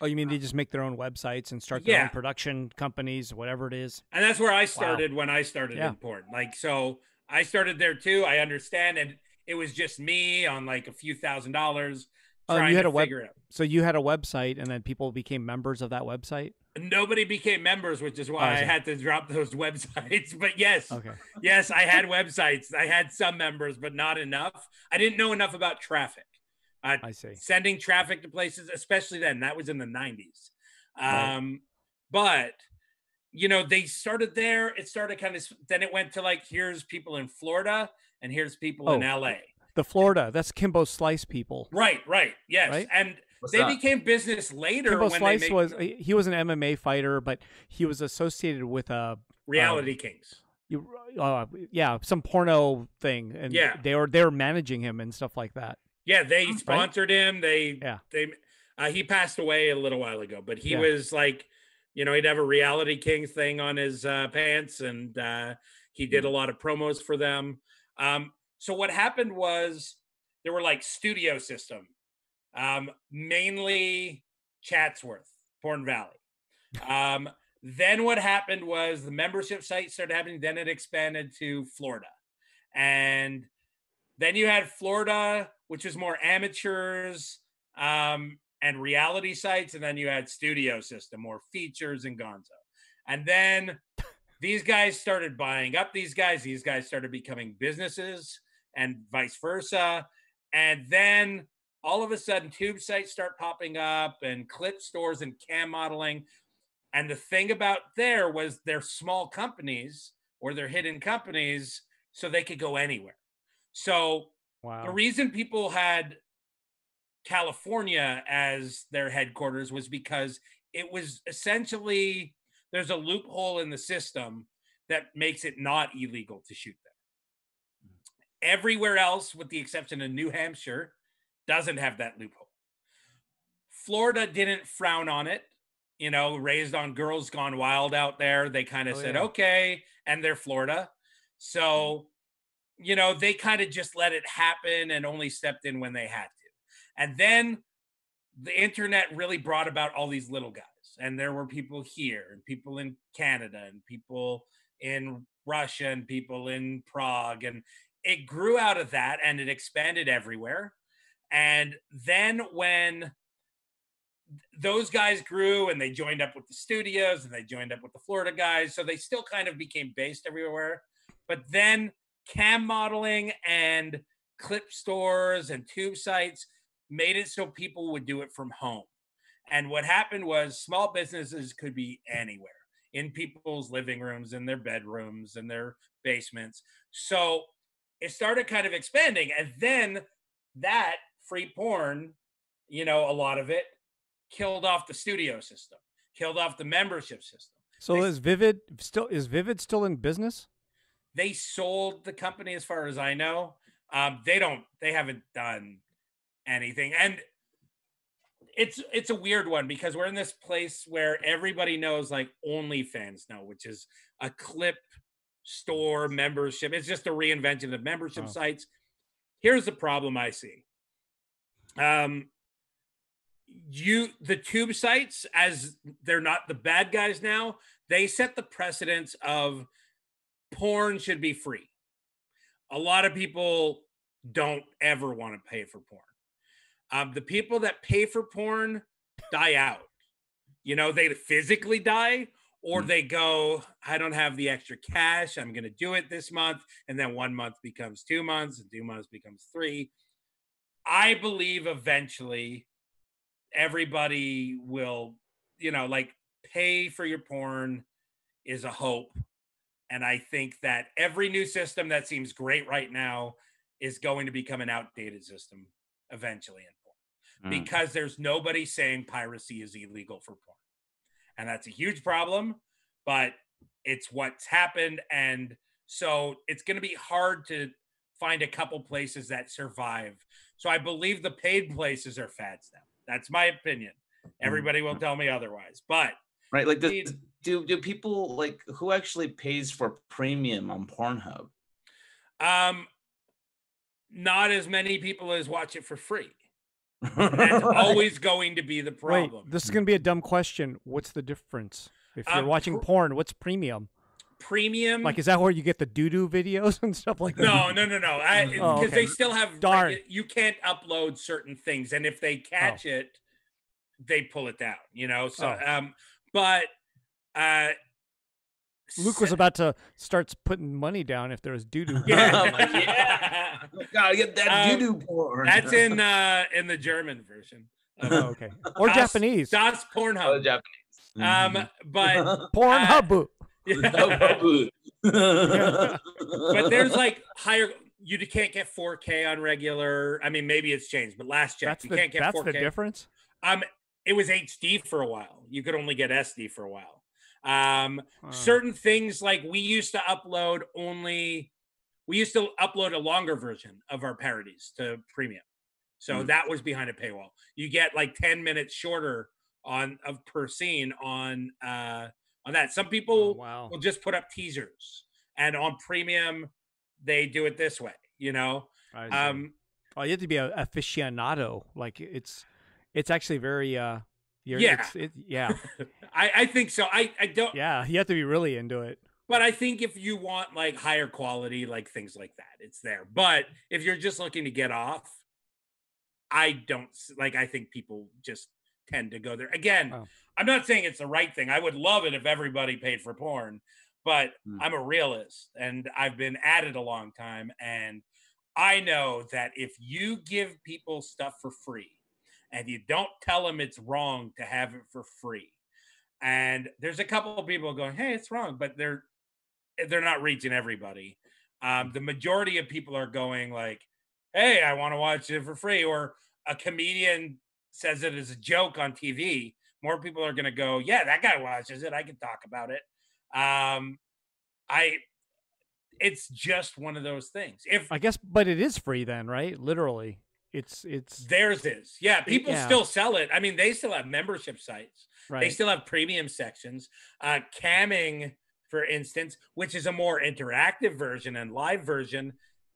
Oh, you mean they just make their own websites and start their own production companies, whatever it is? and that's where i started when i started Yeah. in porn. Like so i started there too i understand and it was just me on like a few thousand dollars Oh, you had to a web- figure it out So you had a website, and then people became members of that website. nobody became members, which is Oh, why I I had to drop those *laughs* websites. But yes, Okay. yes, I had websites. I had some members, but not enough. I didn't know enough about traffic. Uh, I see. sending traffic to places, especially then. That was in the 90s. Right. Um, But, you know, they started there. It started kind of, then it went to like, here's people in Florida and here's people in Oh. LA. The Florida, that's Kimbo Slice people. Right, right. Yes. Right? And What's they that? became business later Kimbo when Slice they make was he he was an MMA fighter, but he was associated with a Reality Kings. you, uh, yeah some porno thing, and Yeah. they were they were managing him and stuff like that. Yeah, they sponsored him. They Yeah. they uh, he passed away a little while ago, but he Yeah. was like, you know, he'd have a reality king thing on his uh, pants, and uh, he did a lot of promos for them. Um, so what happened was there were like studio system, um, mainly Chatsworth, Porn Valley. Um, then what happened was the membership site started happening. Then it expanded to Florida, and then you had Florida, which was more amateurs um, and reality sites, and then you had Studio System, more features and Gonzo. And then *laughs* these guys started buying up these guys. These guys started becoming businesses, and vice versa. And then all of a sudden, tube sites start popping up, and clip stores and cam modeling. And the thing about there was they're small companies or they're hidden companies, so they could go anywhere. So Wow. the reason people had California as their headquarters was because it was essentially there's a loophole in the system that makes it not illegal to shoot them. Everywhere else, with the exception of New Hampshire, doesn't have that loophole. Florida didn't frown on it, you know, raised on girls gone wild out there. They kind of Oh, said, yeah. okay, and they're Florida. So, mm. you know, they kind of just let it happen and only stepped in when they had to. And then the internet really brought about all these little guys. And there were people here and people in Canada and people in Russia and people in Prague. And it grew out of that and it expanded everywhere. And then when those guys grew and they joined up with the studios and they joined up with the Florida guys. So they still kind of became based everywhere. But then cam modeling and clip stores and tube sites made it so people would do it from home. And what happened was small businesses could be anywhere in people's living rooms, in their bedrooms, in their basements. So it started kind of expanding. And then that free porn, you know, a lot of it killed off the studio system, killed off the membership system. So They- is Vivid still is Vivid still in business? They sold the company, as far as I know. Um, they don't. They haven't done anything, and it's it's a weird one because we're in this place where everybody knows, like OnlyFans know, which is a clip store membership. It's just a reinvention of membership Oh. sites. Here's the problem I see. Um, you the tube sites as they're not the bad guys now they set the precedence of porn should be free a lot of people don't ever want to pay for porn um, the people that pay for porn die out. You know they physically die or Mm. they go i don't have the extra cash. I'm going to do it this month. And then one month becomes two months and two months becomes three. I believe eventually everybody will you know like pay for your porn is a hope. And i think that every new system that seems great right now is going to become an outdated system eventually. porn Mm. because there's nobody saying piracy is illegal for porn. And that's a huge problem but it's what's happened. And so it's going to be hard to find a couple places that survive. So i believe the paid places are fads now. That's my opinion. Everybody will tell me otherwise but right like the, do do people like who actually pays for premium on pornhub? Um not as many people as watch it for free that's *laughs* Right. always going to be the problem. Wait, problem this is gonna be a dumb question. What's the difference? If you're Um, watching pr- porn, what's premium? premium Like, is that where you get the doo doo videos *laughs* and stuff like that? No, no, no, no. I because Oh, okay. they still have. like, Darn. you can't upload certain things, and if they catch it, they pull it down. You know. So, Oh. um, but uh, Luke was about to start putting money down if there was doo doo. *laughs* Yeah, yeah. Gotta get that Um, doo-doo porn. That's *laughs* in uh in the German version. of oh, okay. Or Das- Japanese. Das Pornhub. Oh, Pornhub. Japanese. Um, but *laughs* Porn uh, Hub. but but there's like higher. You can't get 4K on regular. I mean, maybe it's changed, but last check, That's you the can't get that's 4K. That's the difference. Um, it was HD for a while. You could only get SD for a while. Um, Oh. certain things like we used to upload only, we used to upload a longer version of our parodies to premium. So Mm. that was behind a paywall. You get like 10 minutes shorter on of per scene on uh on that. Some Oh, people wow. will just put up teasers and on premium they do it this way, you know. Um oh, you have to be a aficionado. Like it's it's actually very uh you're, Yeah. it's, it, yeah, *laughs* I I think so. I I don't yeah. You have to be really into it. But I think if you want like higher quality, like things like that, it's there. But if you're just looking to get off, I don't like, I think people just tend to go there. Again, Oh. I'm not saying it's the right thing. I would love it if everybody paid for porn, but Hmm. I'm a realist and I've been at it a long time. And I know that if you give people stuff for free and you don't tell them it's wrong to have it for free, and there's a couple of people going, "Hey, it's wrong," but they're they're not reaching everybody. Um, the majority of people are going like, "Hey, I want to watch it for free," or a comedian says it as a joke on TV. More people are going to go, "Yeah, that guy watches it. I can talk about it." Um, I, it's just one of those things. If I guess, but it is free then, right? Literally, it's it's theirs is, yeah, people yeah. still sell it. I mean, they still have membership sites. They still have premium sections. Uh, camming, for instance, which is a more interactive version and live version,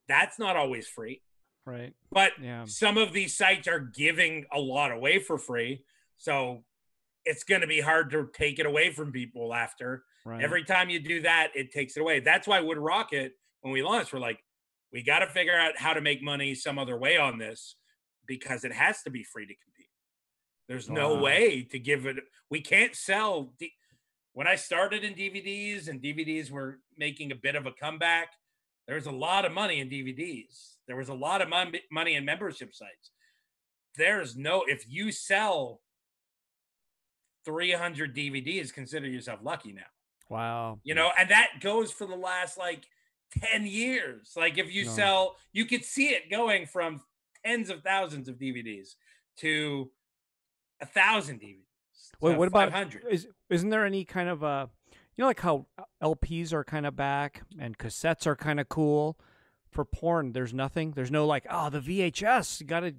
that's not always free. right. But Yeah. some of these sites are giving a lot away for free. So it's going to be hard to take it away from people after. Right. Every time you do that, it takes it away. That's why WoodRocket, when we launched, we're like, we got to figure out how to make money some other way on this because it has to be free to compete. There's no way to give it. We can't sell. D- when I started in DVDs and DVDs were making a bit of a comeback, there was a lot of money in DVDs. There was a lot of mon- money in membership sites. There's no, if you sell 300 DVDs, consider yourself lucky now Wow. you know and that goes for the last like 10 years. Like if you No. sell you could see it going from tens of thousands of dvds to a thousand dvds Wait, what about 500 is isn't there any kind of uh you know like how LPs are kind of back and cassettes are kind of cool? For porn there's nothing. There's no like oh the VHS you got to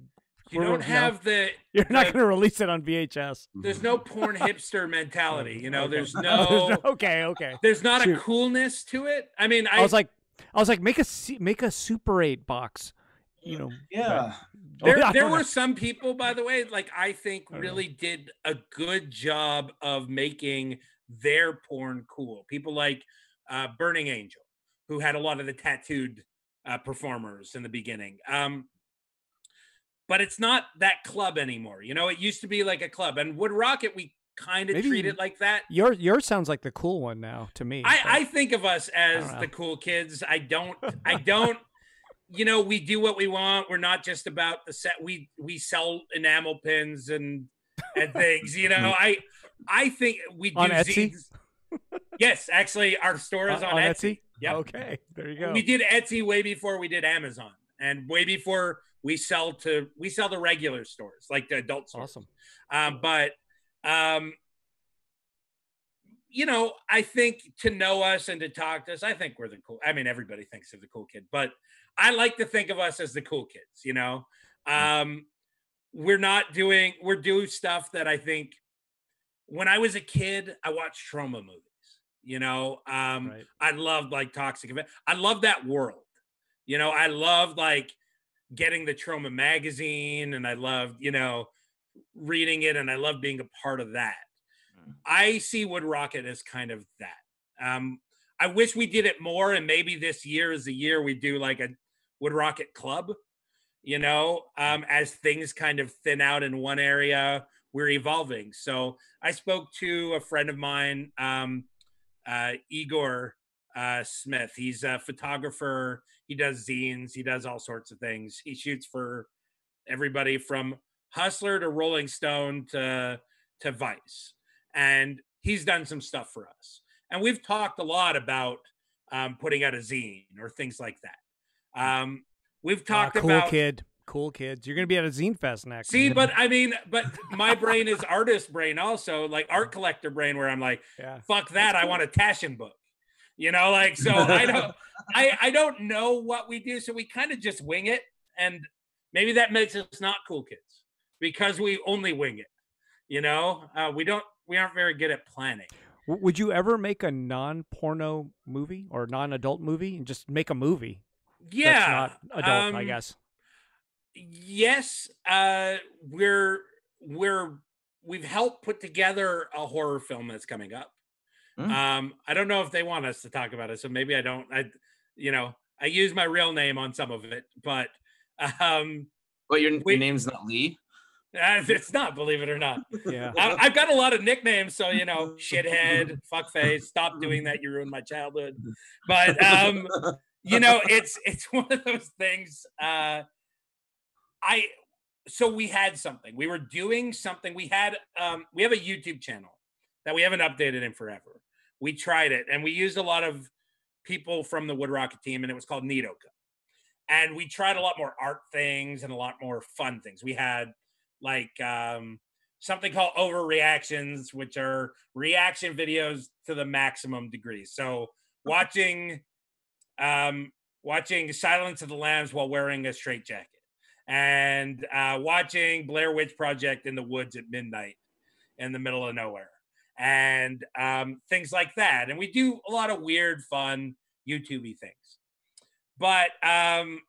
you don't have the *laughs* you're not going to release it on VHS there's no porn hipster mentality you know? *laughs* Okay. there's *laughs* There's no okay okay. there's not a coolness to it. I mean i, I was like I was like make a make a Super 8 box you know Yeah. Oh, there, I there were some people, by the way, like I think know. really did a good job of making their porn cool. People like uh, Burning Angel, who had a lot of the tattooed uh, performers in the beginning. Um, but it's not that club anymore. You know, it used to be like a club, and WoodRocket, we kind of treat it like that. your yours sounds like the cool one now to me I, I think of us as the cool kids. I don't. I *laughs* don't. You know, we do what we want. We're not just about the set. We we sell enamel pins and and things. You know, I I think we do On Etsy? zines. Yes, actually, our store is Uh, on, Etsy. Yeah. okay there you go We did Etsy way before we did Amazon, and way before we sell to we sell to regular stores like the adult stores. awesome Um, but um, you know, I think to know us and to talk to us, I think we're the cool. I mean, everybody thinks they're the cool kid, but I like to think of us as the cool kids. You know, um, we're not doing we're doing stuff that I think. When I was a kid, I watched Troma movies. You know, um, right I loved like Toxic Avenger. I love that world. You know, I loved like getting the Troma magazine and I loved, you know, reading it and I love being a part of that. Mm. I see WoodRocket as kind of that. Um, I wish we did it more and maybe this year is the year we do like a WoodRocket club, you know, um, as things kind of thin out in one area, we're evolving. So I spoke to a friend of mine, um, uh, Igor uh, Smith. He's a photographer. He does zines. He does all sorts of things. He shoots for everybody from Hustler to Rolling Stone to to Vice, and he's done some stuff for us. And we've talked a lot about um, putting out a zine or things like that. Um, we've Ah, talked cool about kid. Cool kids. You're going to be at a zine fest next see, but I mean, but *laughs* my brain is artist brain also, like art collector brain, where I'm like, yeah. Fuck that i want a Taschen book. You know like so *laughs* i don't i i don't know what we do so we kind of just wing it. And maybe that makes us not cool kids because we only wing it you know uh, we don't we aren't very good at planning Would you ever make a non-porno movie or non-adult movie and just make a movie? yeah that's not adult, I um, guess. yes uh we're we're we've helped put together a horror film that's coming up Mm. um i don't know if they want us to talk about it so maybe i don't i you know i use my real name on some of it but um But your, your name's not Lee. Uh, it's not believe it or not. Yeah. I, i've got a lot of nicknames so you know shithead fuckface stop *laughs* doing that you ruined my childhood. But um you know it's it's *laughs* one of those things uh i so we had something. We were doing something. We had um we have a youtube channel that we haven't updated in forever. We tried it and we used a lot of people from the WoodRocket team and it was called Nidoka. and we tried a lot more art things and a lot more fun things. We had like um something called overreactions which are reaction videos to the maximum degree so watching um, watching Silence of the Lambs while wearing a straitjacket, and uh, watching Blair Witch Project in the woods at midnight in the middle of nowhere, and um, things like that. And we do a lot of weird, fun YouTubey things. But um,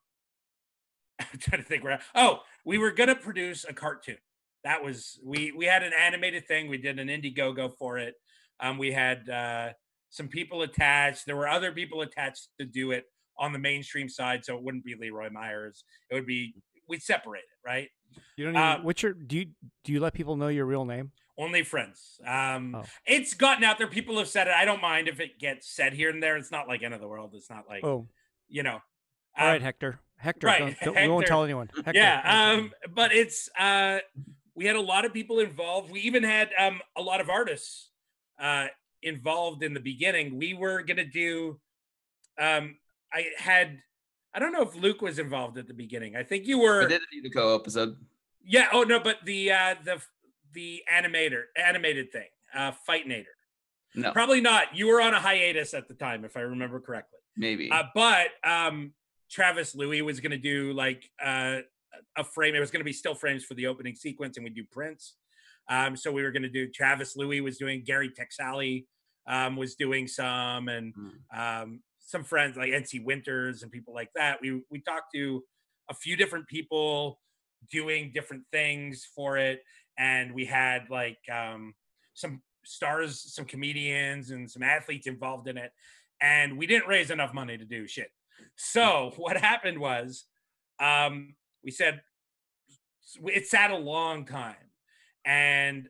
*laughs* I'm trying to think where. Oh, we were gonna produce a cartoon. That was we we had an animated thing. We did an Indiegogo for it. Um, we had uh, some people attached. There were other people attached to do it on the mainstream side, so it wouldn't be Lee Roy Myers. It would be we'd separate it, right? You don't even. Um, what's your? Do you do you let people know your real name? Only friends. Um, Oh. It's gotten out there. People have said it. I don't mind if it gets said here and there. It's not like end of the world. It's not like Oh, you know. all right, um, Hector. Hector, right, don't, don't, we won't tell anyone. Hector, yeah um but it's uh we had a lot of people involved. We even had um a lot of artists uh involved in the beginning. We were gonna do um i had i don't know if luke was involved at the beginning. I think you I were did a Unico episode. yeah oh no but the uh the the animator animated thing uh fightnator. No, probably not. You were on a hiatus at the time if i remember correctly. Maybe. uh, but um, Travis Louie was going to do like uh, a frame. It was going to be still frames for the opening sequence, and we do prints. Um, so we were going to do Travis Louie was doing Gary Taxali um, was doing some, and Mm. um, some friends like NC Winters and people like that. We we talked to a few different people doing different things for it, and we had like um, some stars, some comedians, and some athletes involved in it, and we didn't raise enough money to do shit. So *laughs* what happened was, um, we said it sat a long time, and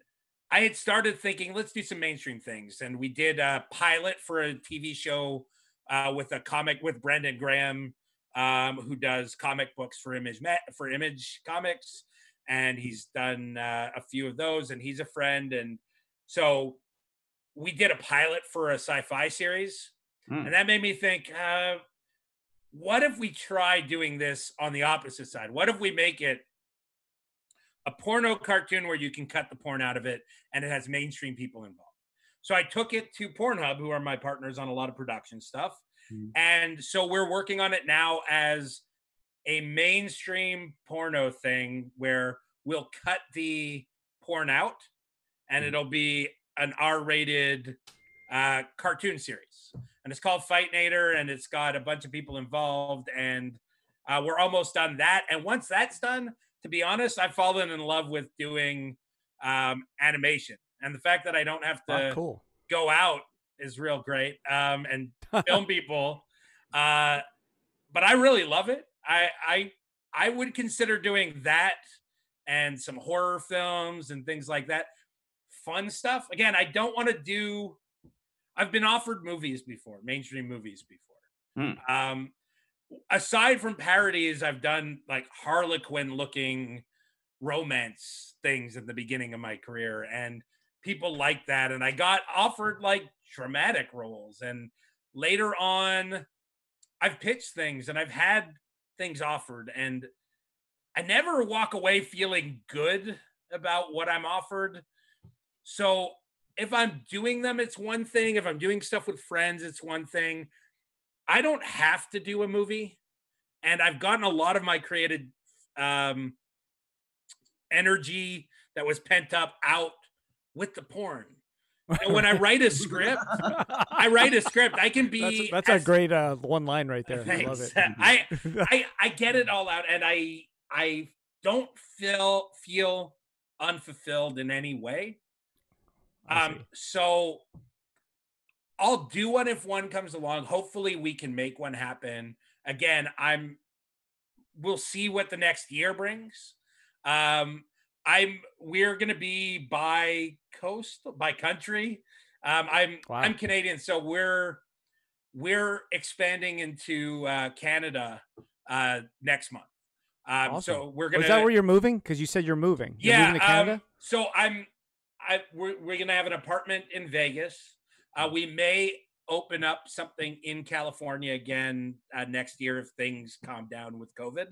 I had started thinking, let's do some mainstream things, and we did a pilot for a TV show uh, with a comic with Brandon Graham, um, who does comic books for Image Ma- for Image Comics, and he's done uh, a few of those, and he's a friend, and so we did a pilot for a sci-fi series, Hmm. and that made me think, uh, what if we try doing this on the opposite side? What if we make it a porno cartoon where you can cut the porn out of it and it has mainstream people involved? So I took it to Pornhub, who are my partners on a lot of production stuff. Mhm. And so we're working on it now as a mainstream porno thing where we'll cut the porn out and Mhm. it'll be an R rated uh, cartoon series. And it's called Fight Nader and it's got a bunch of people involved. And uh, we're almost done that. And once that's done, to be honest, I've fallen in love with doing um, animation. And the fact that I don't have to Oh, cool. go out is real great um, and *laughs* film people. Uh, but I really love it. I I I would consider doing that and some horror films and things like that. Fun stuff. Again, I don't want to do. I've been offered movies before, mainstream movies before. Um, aside from parodies, I've done like Harlequin looking romance things at the beginning of my career, and people like that. And I got offered like dramatic roles, and later on, I've pitched things and I've had things offered, and I never walk away feeling good about what I'm offered. So if I'm doing them, it's one thing. If I'm doing stuff with friends, it's one thing. I don't have to do a movie, and I've gotten a lot of my created um, energy that was pent up out with the porn. And when I write a *laughs* script, I write a script. I can be That's, that's a great uh, one line right there. I love Thanks. it. I I I get it all out, and I I don't feel feel unfulfilled in any way. Um, so I'll do one if one comes along. Hopefully, we can make one happen. Again, I'm. We'll see what the next year brings. Um, I'm. We're gonna be by coast, by country. Um, I'm. Wow. I'm Canadian, so we're we're expanding into uh, Canada uh, next month. Um, Awesome. So we're Oh, gonna. Is that where you're moving? Because you said you're moving. You're yeah, moving to Canada. Um, so I'm, I we're, we're gonna have an apartment in Vegas. Uh, we may open up something in California again uh, next year if things calm down with COVID,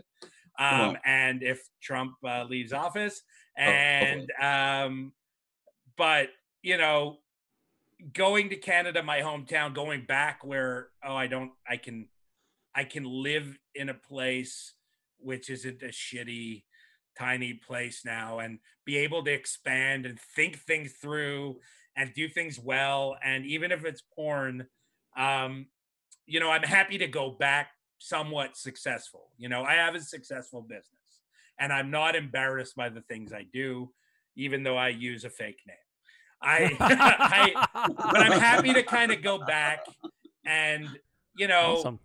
um, Wow. and if Trump uh, leaves office. Oh. And um, but you know, going to Canada, my hometown, going back where oh I don't I can I can live in a place which isn't a shitty tiny place now and be able to expand and think things through and do things well. And even if it's porn um you know i'm happy to go back somewhat successful. You know i have a successful business and i'm not embarrassed by the things i do even though i use a fake name. I *laughs* i but i'm happy to kind of go back and you know Awesome.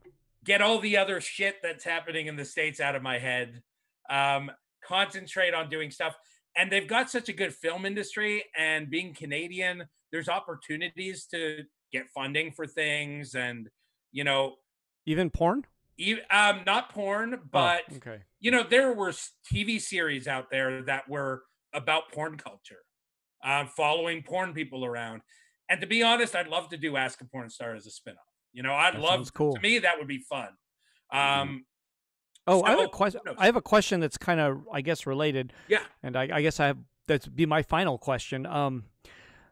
get all the other shit that's happening in the states out of my head. Um, concentrate on doing stuff. And they've got such a good film industry, and being Canadian, there's opportunities to get funding for things, and you know, Even porn? even, um, not porn, but oh, okay. you know, there were TV series out there that were about porn culture, uh, following porn people around. And to be honest, I'd love to do Ask a Porn Star as a spinoff. You know, I'd That love cool. to me that would be fun. Um, Oh, I have a question. I have a question that's kind of, I guess, related, yeah. and I, I guess I have that's be my final question. Um,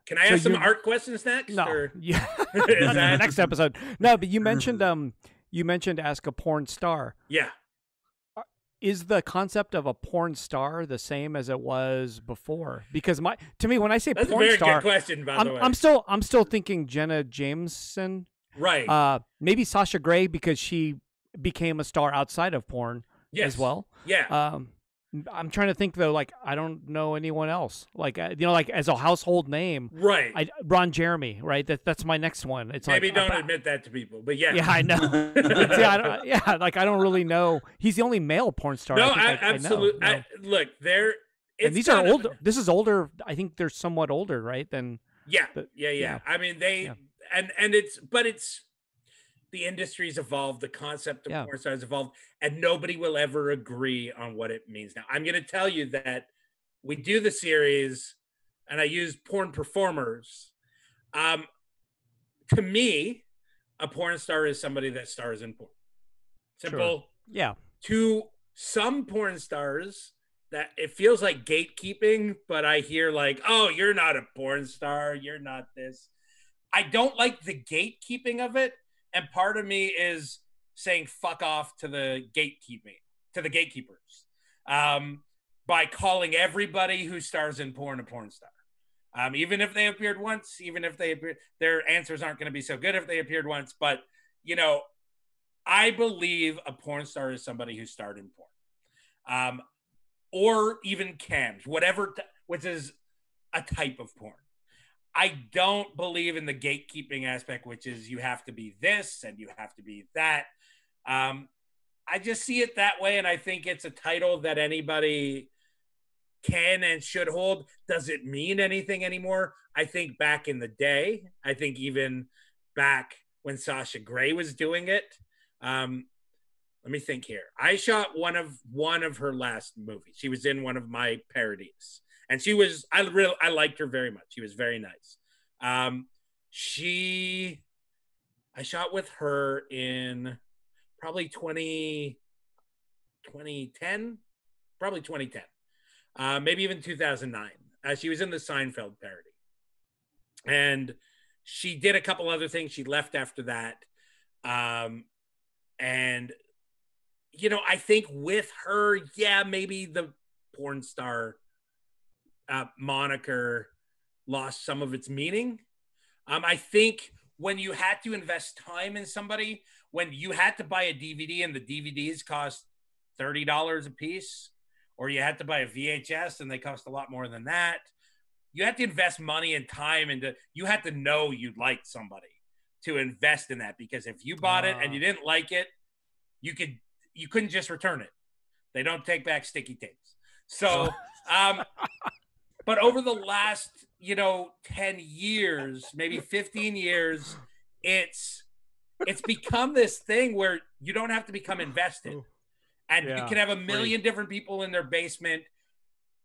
Can I So ask some art questions next? no, or- *laughs* yeah, *laughs* that- next episode. No, but you *laughs* mentioned um, you mentioned ask a porn star. Yeah. Is the concept of a porn star the same as it was before? Because my to me, when I say That's porn star, good question, by I'm, the way. I'm still I'm still thinking Jenna Jameson. right. Uh, maybe Sasha Grey because she became a star outside of porn yes. as well. Yeah. Um, I'm trying to think though. Like I don't know anyone else. Like uh, you know, like as a household name, right. I Ron Jeremy. Right. That that's my next one. It's Maybe like don't uh, admit that to people, but yeah. Yeah, I know. *laughs* Yeah, I don't, yeah, like I don't really know. He's the only male porn star. no, I, I, I, I know, absolutely. you know. look, they're. And these are kind of- older. This is older. I think they're somewhat older, right? Than Yeah, But- yeah, yeah, yeah. I mean, they Yeah. and and it's but it's the industry's evolved, the concept of Yeah. porn stars evolved, and nobody will ever agree on what it means. Now, I'm going to tell you that we do the series, and I use porn performers. Um, to me, a porn star is somebody that stars in porn. Simple yeah, to some porn stars that it feels like gatekeeping, but I hear like, oh, you're not a porn star, you're not this. I don't like the gatekeeping of it. And part of me is saying fuck off to the gatekeeping, to the gatekeepers, um, by calling everybody who stars in porn a porn star. Um, even if they appeared once, even if they their answers aren't going to be so good if they appeared once. But you know, I believe a porn star is somebody who starred in porn, um, or even cams, whatever, t- which is a type of porn. I don't believe in the gatekeeping aspect, which is you have to be this and you have to be that. Um, I just see it that way, and I think it's a title that anybody can and should hold. Does it mean anything anymore? I think back in the day, I think even back when Sasha Grey was doing it. Um, let me think here. I shot one of one of her last movies. She was in one of my parodies, and she was I really I liked her very much. She was very nice. Um, she I shot with her in probably 20 2010, probably 2010. Uh, maybe even 2009. Uh, she was in the Seinfeld parody. And she did a couple other things. She left after that. Um, and, you know, I think with her, yeah, maybe the porn star uh, moniker lost some of its meaning. Um, I think when you had to invest time in somebody, when you had to buy a DVD and the DVDs cost $30 a piece, or you had to buy a VHS and they cost a lot more than that. You had to invest money and time into you had to know you'd like somebody to invest in that because if you bought it and you didn't like it, you could you couldn't just return it. They don't take back sticky tapes. So *laughs* um but over the last, you know, 10 years, maybe 15 years, it's it's become this thing where you don't have to become invested and you can have a million different people in their basement.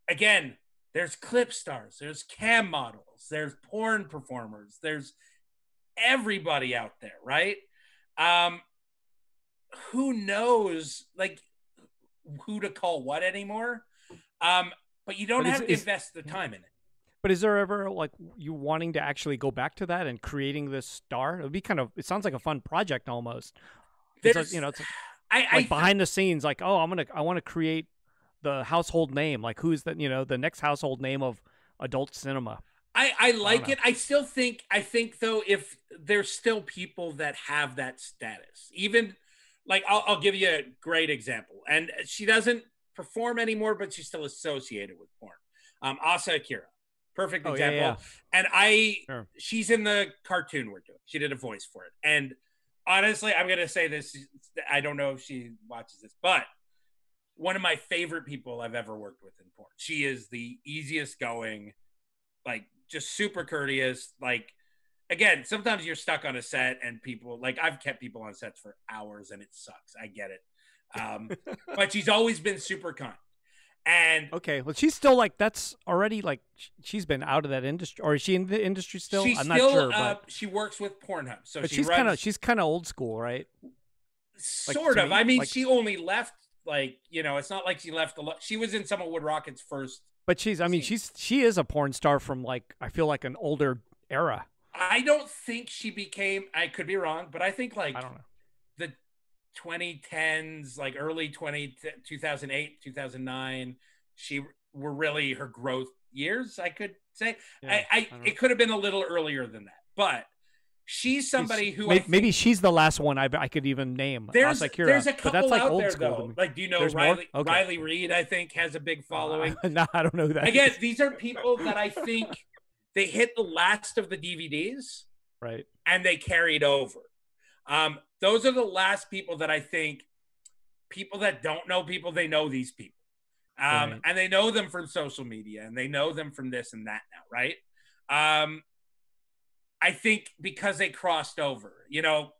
Again, there's clip stars, there's cam models, there's porn performers, there's everybody out there, right? Um, who knows, like, who to call what anymore? Um, but you don't But is- have to is- invest the time in it. But is there ever like you wanting to actually go back to that and creating this star? It would be kind of. It sounds like a fun project almost. It's like, you know, it's *sighs* I, I like behind the scenes. Like, oh, I'm gonna, I want to create the household name. Like, who's the, you know, the next household name of adult cinema? I, I like know. it. I still think I think though if there's still people that have that status, even like I'll, I'll give you a great example, and she doesn't perform anymore, but she's still associated with porn. Um, Asa Akira, perfect Oh, yeah, example. yeah. And I, Sure. she's in the cartoon we're doing. She did a voice for it, and honestly, I'm gonna say this. I don't know if she watches this, but one of my favorite people I've ever worked with in porn. She is the easiest going, like just super courteous. Like again, sometimes you're stuck on a set and people like I've kept people on sets for hours and it sucks. I get it. Um, *laughs* but she's always been super kind. And okay, well, she's still like that's already like she's been out of that industry, or is she in the industry still? I'm still not sure, uh, but, she works with Pornhub, so but she she's runs kind of she's kind of old school, right? sort to of. me, I mean, like- she only left like you know, it's not like she left a lot. She was in some of WoodRocket's first. But she's I mean See. she's she is a porn star from like I feel like an older era. I don't think she became. I could be wrong, but I think like I don't know. The 2010s, like early 20, 2008, 2009, she were really her growth years. I could say. Yeah, I, I, don't it could have been a little earlier than that, but she's somebody She's- who may- I think- maybe she's the last one I, I could even name. there's Asa Akira, there's a but couple that's like out old there though. Like, do you know There's? Riley Okay. Riley Reid? I think has a big following. *laughs* no, I don't know who that. Again, these are people that I think they hit the last of the DVDs right? and they carried over. Um, those are the last people that I think people that don't know people, they know these people. Um, Right. and they know them from social media and they know them from this and that now, right? Um, I think because they crossed over, you know,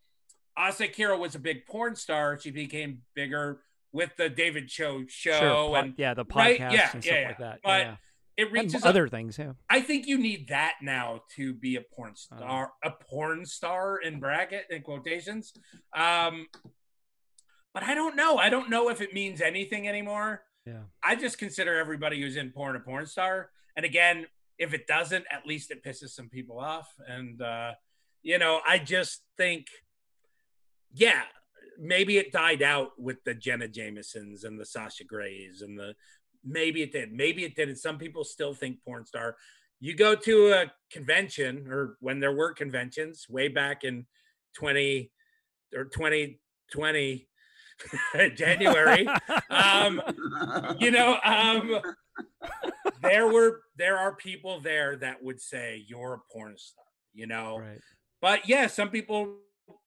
Asa Akira was a big porn star. She became bigger with the David Choe show sure. po- and yeah, the podcast right? Yeah, and yeah, stuff yeah. like that. But yeah. It And reaches a- other things. Yeah. I think you need that now to be a porn Uh. star, a porn star in bracket in quotations. Um, but I don't know. I don't know if it means anything anymore. Yeah. I just consider everybody who's in porn a porn star. And again, if it doesn't, at least it pisses some people off. And uh, you know, I just think, yeah, maybe it died out with the Jenna Jamesons and the Sasha Greys and the maybe it did, maybe it didn't. Some people still think porn star. You go to a convention or when there were conventions way back in 20 or 2020 *laughs* January, um, you know, um, there were there are people there that would say you're a porn star, you know. right. But yeah, some people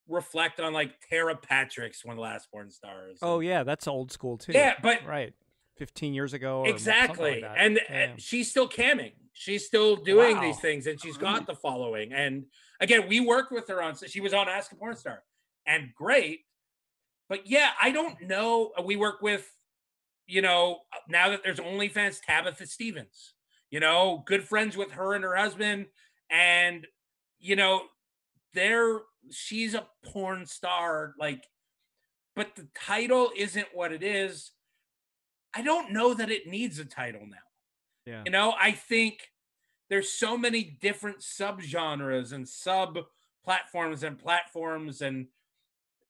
reflect on like Tera Patrick's one of the last porn stars. Oh yeah, that's old school too. yeah, but Right. Fifteen years ago. Like exactly, that. and, uh, Yeah. she's still camming. She's still doing these things, and she's got the following. And again, we worked with her on. She was on Ask a Porn Star, and great. But yeah, I don't know. We work with, you know, now that there's OnlyFans, Tabitha Stevens. You know, good friends with her and her husband, and you know, they're she's a porn star. Like, but the title isn't what it is. I don't know that it needs a title now. yeah. You know, I think there's so many different subgenres and sub platforms and platforms and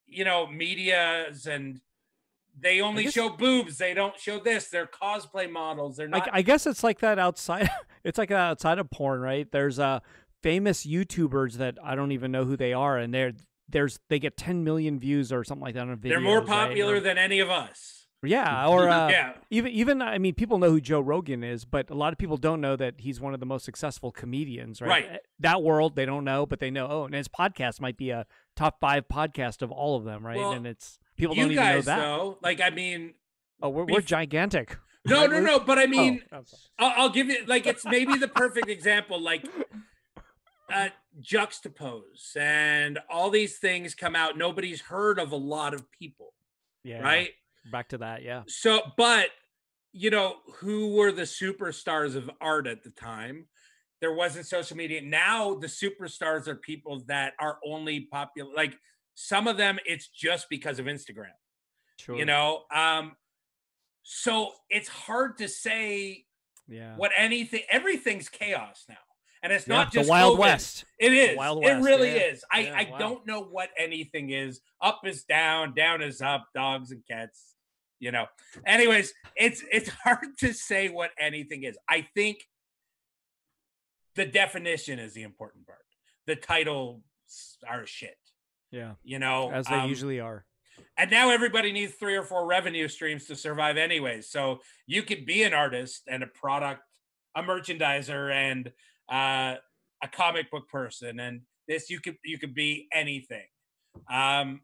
you know medias and they only guess- show boobs. They don't show this. They're cosplay models. They're not. I guess it's like that outside. *laughs* It's like that outside of porn, right? There's uh, famous YouTubers that I don't even know who they are, and they're there's they get 10 million views or something like that on a video. they're more popular than any of us. Yeah, or uh, yeah, even even I mean, people know who Joe Rogan is, but a lot of people don't know that he's one of the most successful comedians, right? Right. Eh, That world they don't know, but they know. Oh, and his podcast might be a top five podcast of all of them, right? Well, and it's people don't even know that. though, like I mean, Oh, we're, we're gigantic. no, no, no. But I mean, Oh. I'll, I'll give you like it's maybe the perfect example. Like uh, Juxtapoz and all these things come out. Nobody's heard of a lot of people, yeah, right? Back to that, yeah. So, but you know, who were the superstars of art at the time? There wasn't social media. Now the superstars are people that are only popular. Like some of them, it's just because of Instagram. Sure. You know, um, so it's hard to say yeah. what anything. Everything's chaos now, and it's Yeah, not the just Wild COVID. West. It is. Wild west. it really yeah. is. I, Yeah, I wow. don't know what anything is. Up is down, down is up, dogs and cats, you know. Anyways, it's it's *laughs* hard to say what anything is. I think the definition is the important part. The titles are shit, Yeah, you know. as they um, usually are. and now everybody needs three or four revenue streams to survive anyways. So you could be an artist and a product, a merchandiser and uh, a comic book person and this you could you could be anything. Um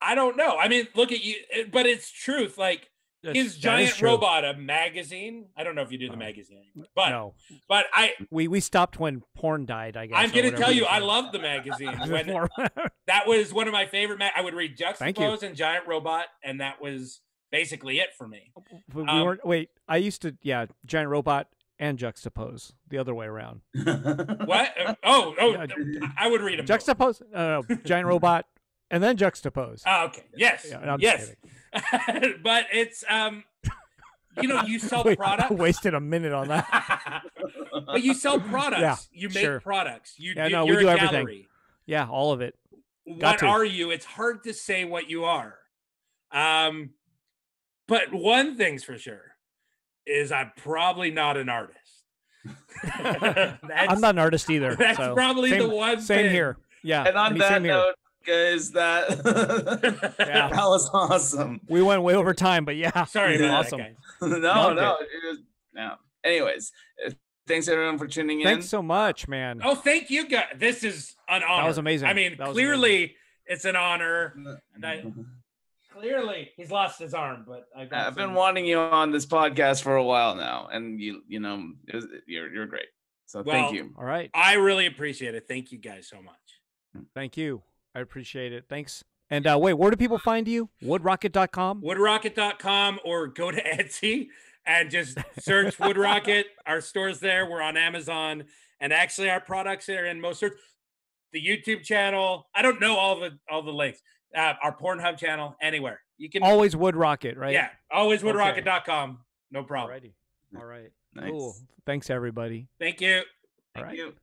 I don't know. I mean, look at you eh, but it's truth like That's- is Giant true. Robot a magazine? I don't know if you do the No. magazine anymore, but no, but I we we stopped when porn died. I guess. I'm gonna tell it you, I now. love the magazine. *laughs* When *laughs* that was one of my favorite. Ma- I would read Thank you. Juxtapoz and Giant Robot, and that was basically it for me. we Um, weren't. Wait, I used to. Yeah, giant robot and Juxtapoz the other way around. *laughs* What? Uh, oh, oh, Yeah, I I would read them. Juxtapoz. No, no, giant robot and then Juxtapoz. Oh, okay. Yes. Yeah, I'm yes. *laughs* but it's um, you know, you sell *laughs* Wait, I products. wasted a minute on that. *laughs* but you sell products. you make sure. products. You, Yeah, you no, we you're do a everything. gallery. Yeah, all of it. Got What to. are you? It's hard to say what you are. Um, but one thing's for sure is I'm probably not an artist. I'm not an artist either. That's so probably same, the one Same thing. here. Yeah. and on me, that same here. note, guys, that *laughs* Yeah. that was awesome. we went way over time, but yeah. Sorry Yeah. about Awesome. that, guys. *laughs* no, Loved no, it was, no. Anyways, uh, thanks everyone for tuning in. Thanks so much, man. Oh, thank you, guys. This is an honor. That was amazing. I mean, That was clearly it's an honor. And I-. *laughs* Clearly, he's lost his arm, but I got I've been some- wanting you on this podcast for a while now, and you, you know, was, you're you're great. So Well, thank you. All right. I really appreciate it. Thank you guys so much. Thank you. I appreciate it. Thanks. And uh, wait, where do people find you? Woodrocket.com. woodrocket.com or go to *laughs* Etsy and just search WoodRocket. Our store's there. We're on Amazon. And actually our products are in most search. The YouTube channel. I don't know all the all the links. Uh, our Pornhub channel, anywhere. You can Always WoodRocket, right? yeah, always Okay. woodrocket.com. No problem. Alrighty. All right. Nice. Cool. Thanks, everybody. Thank you. All Thank right. you.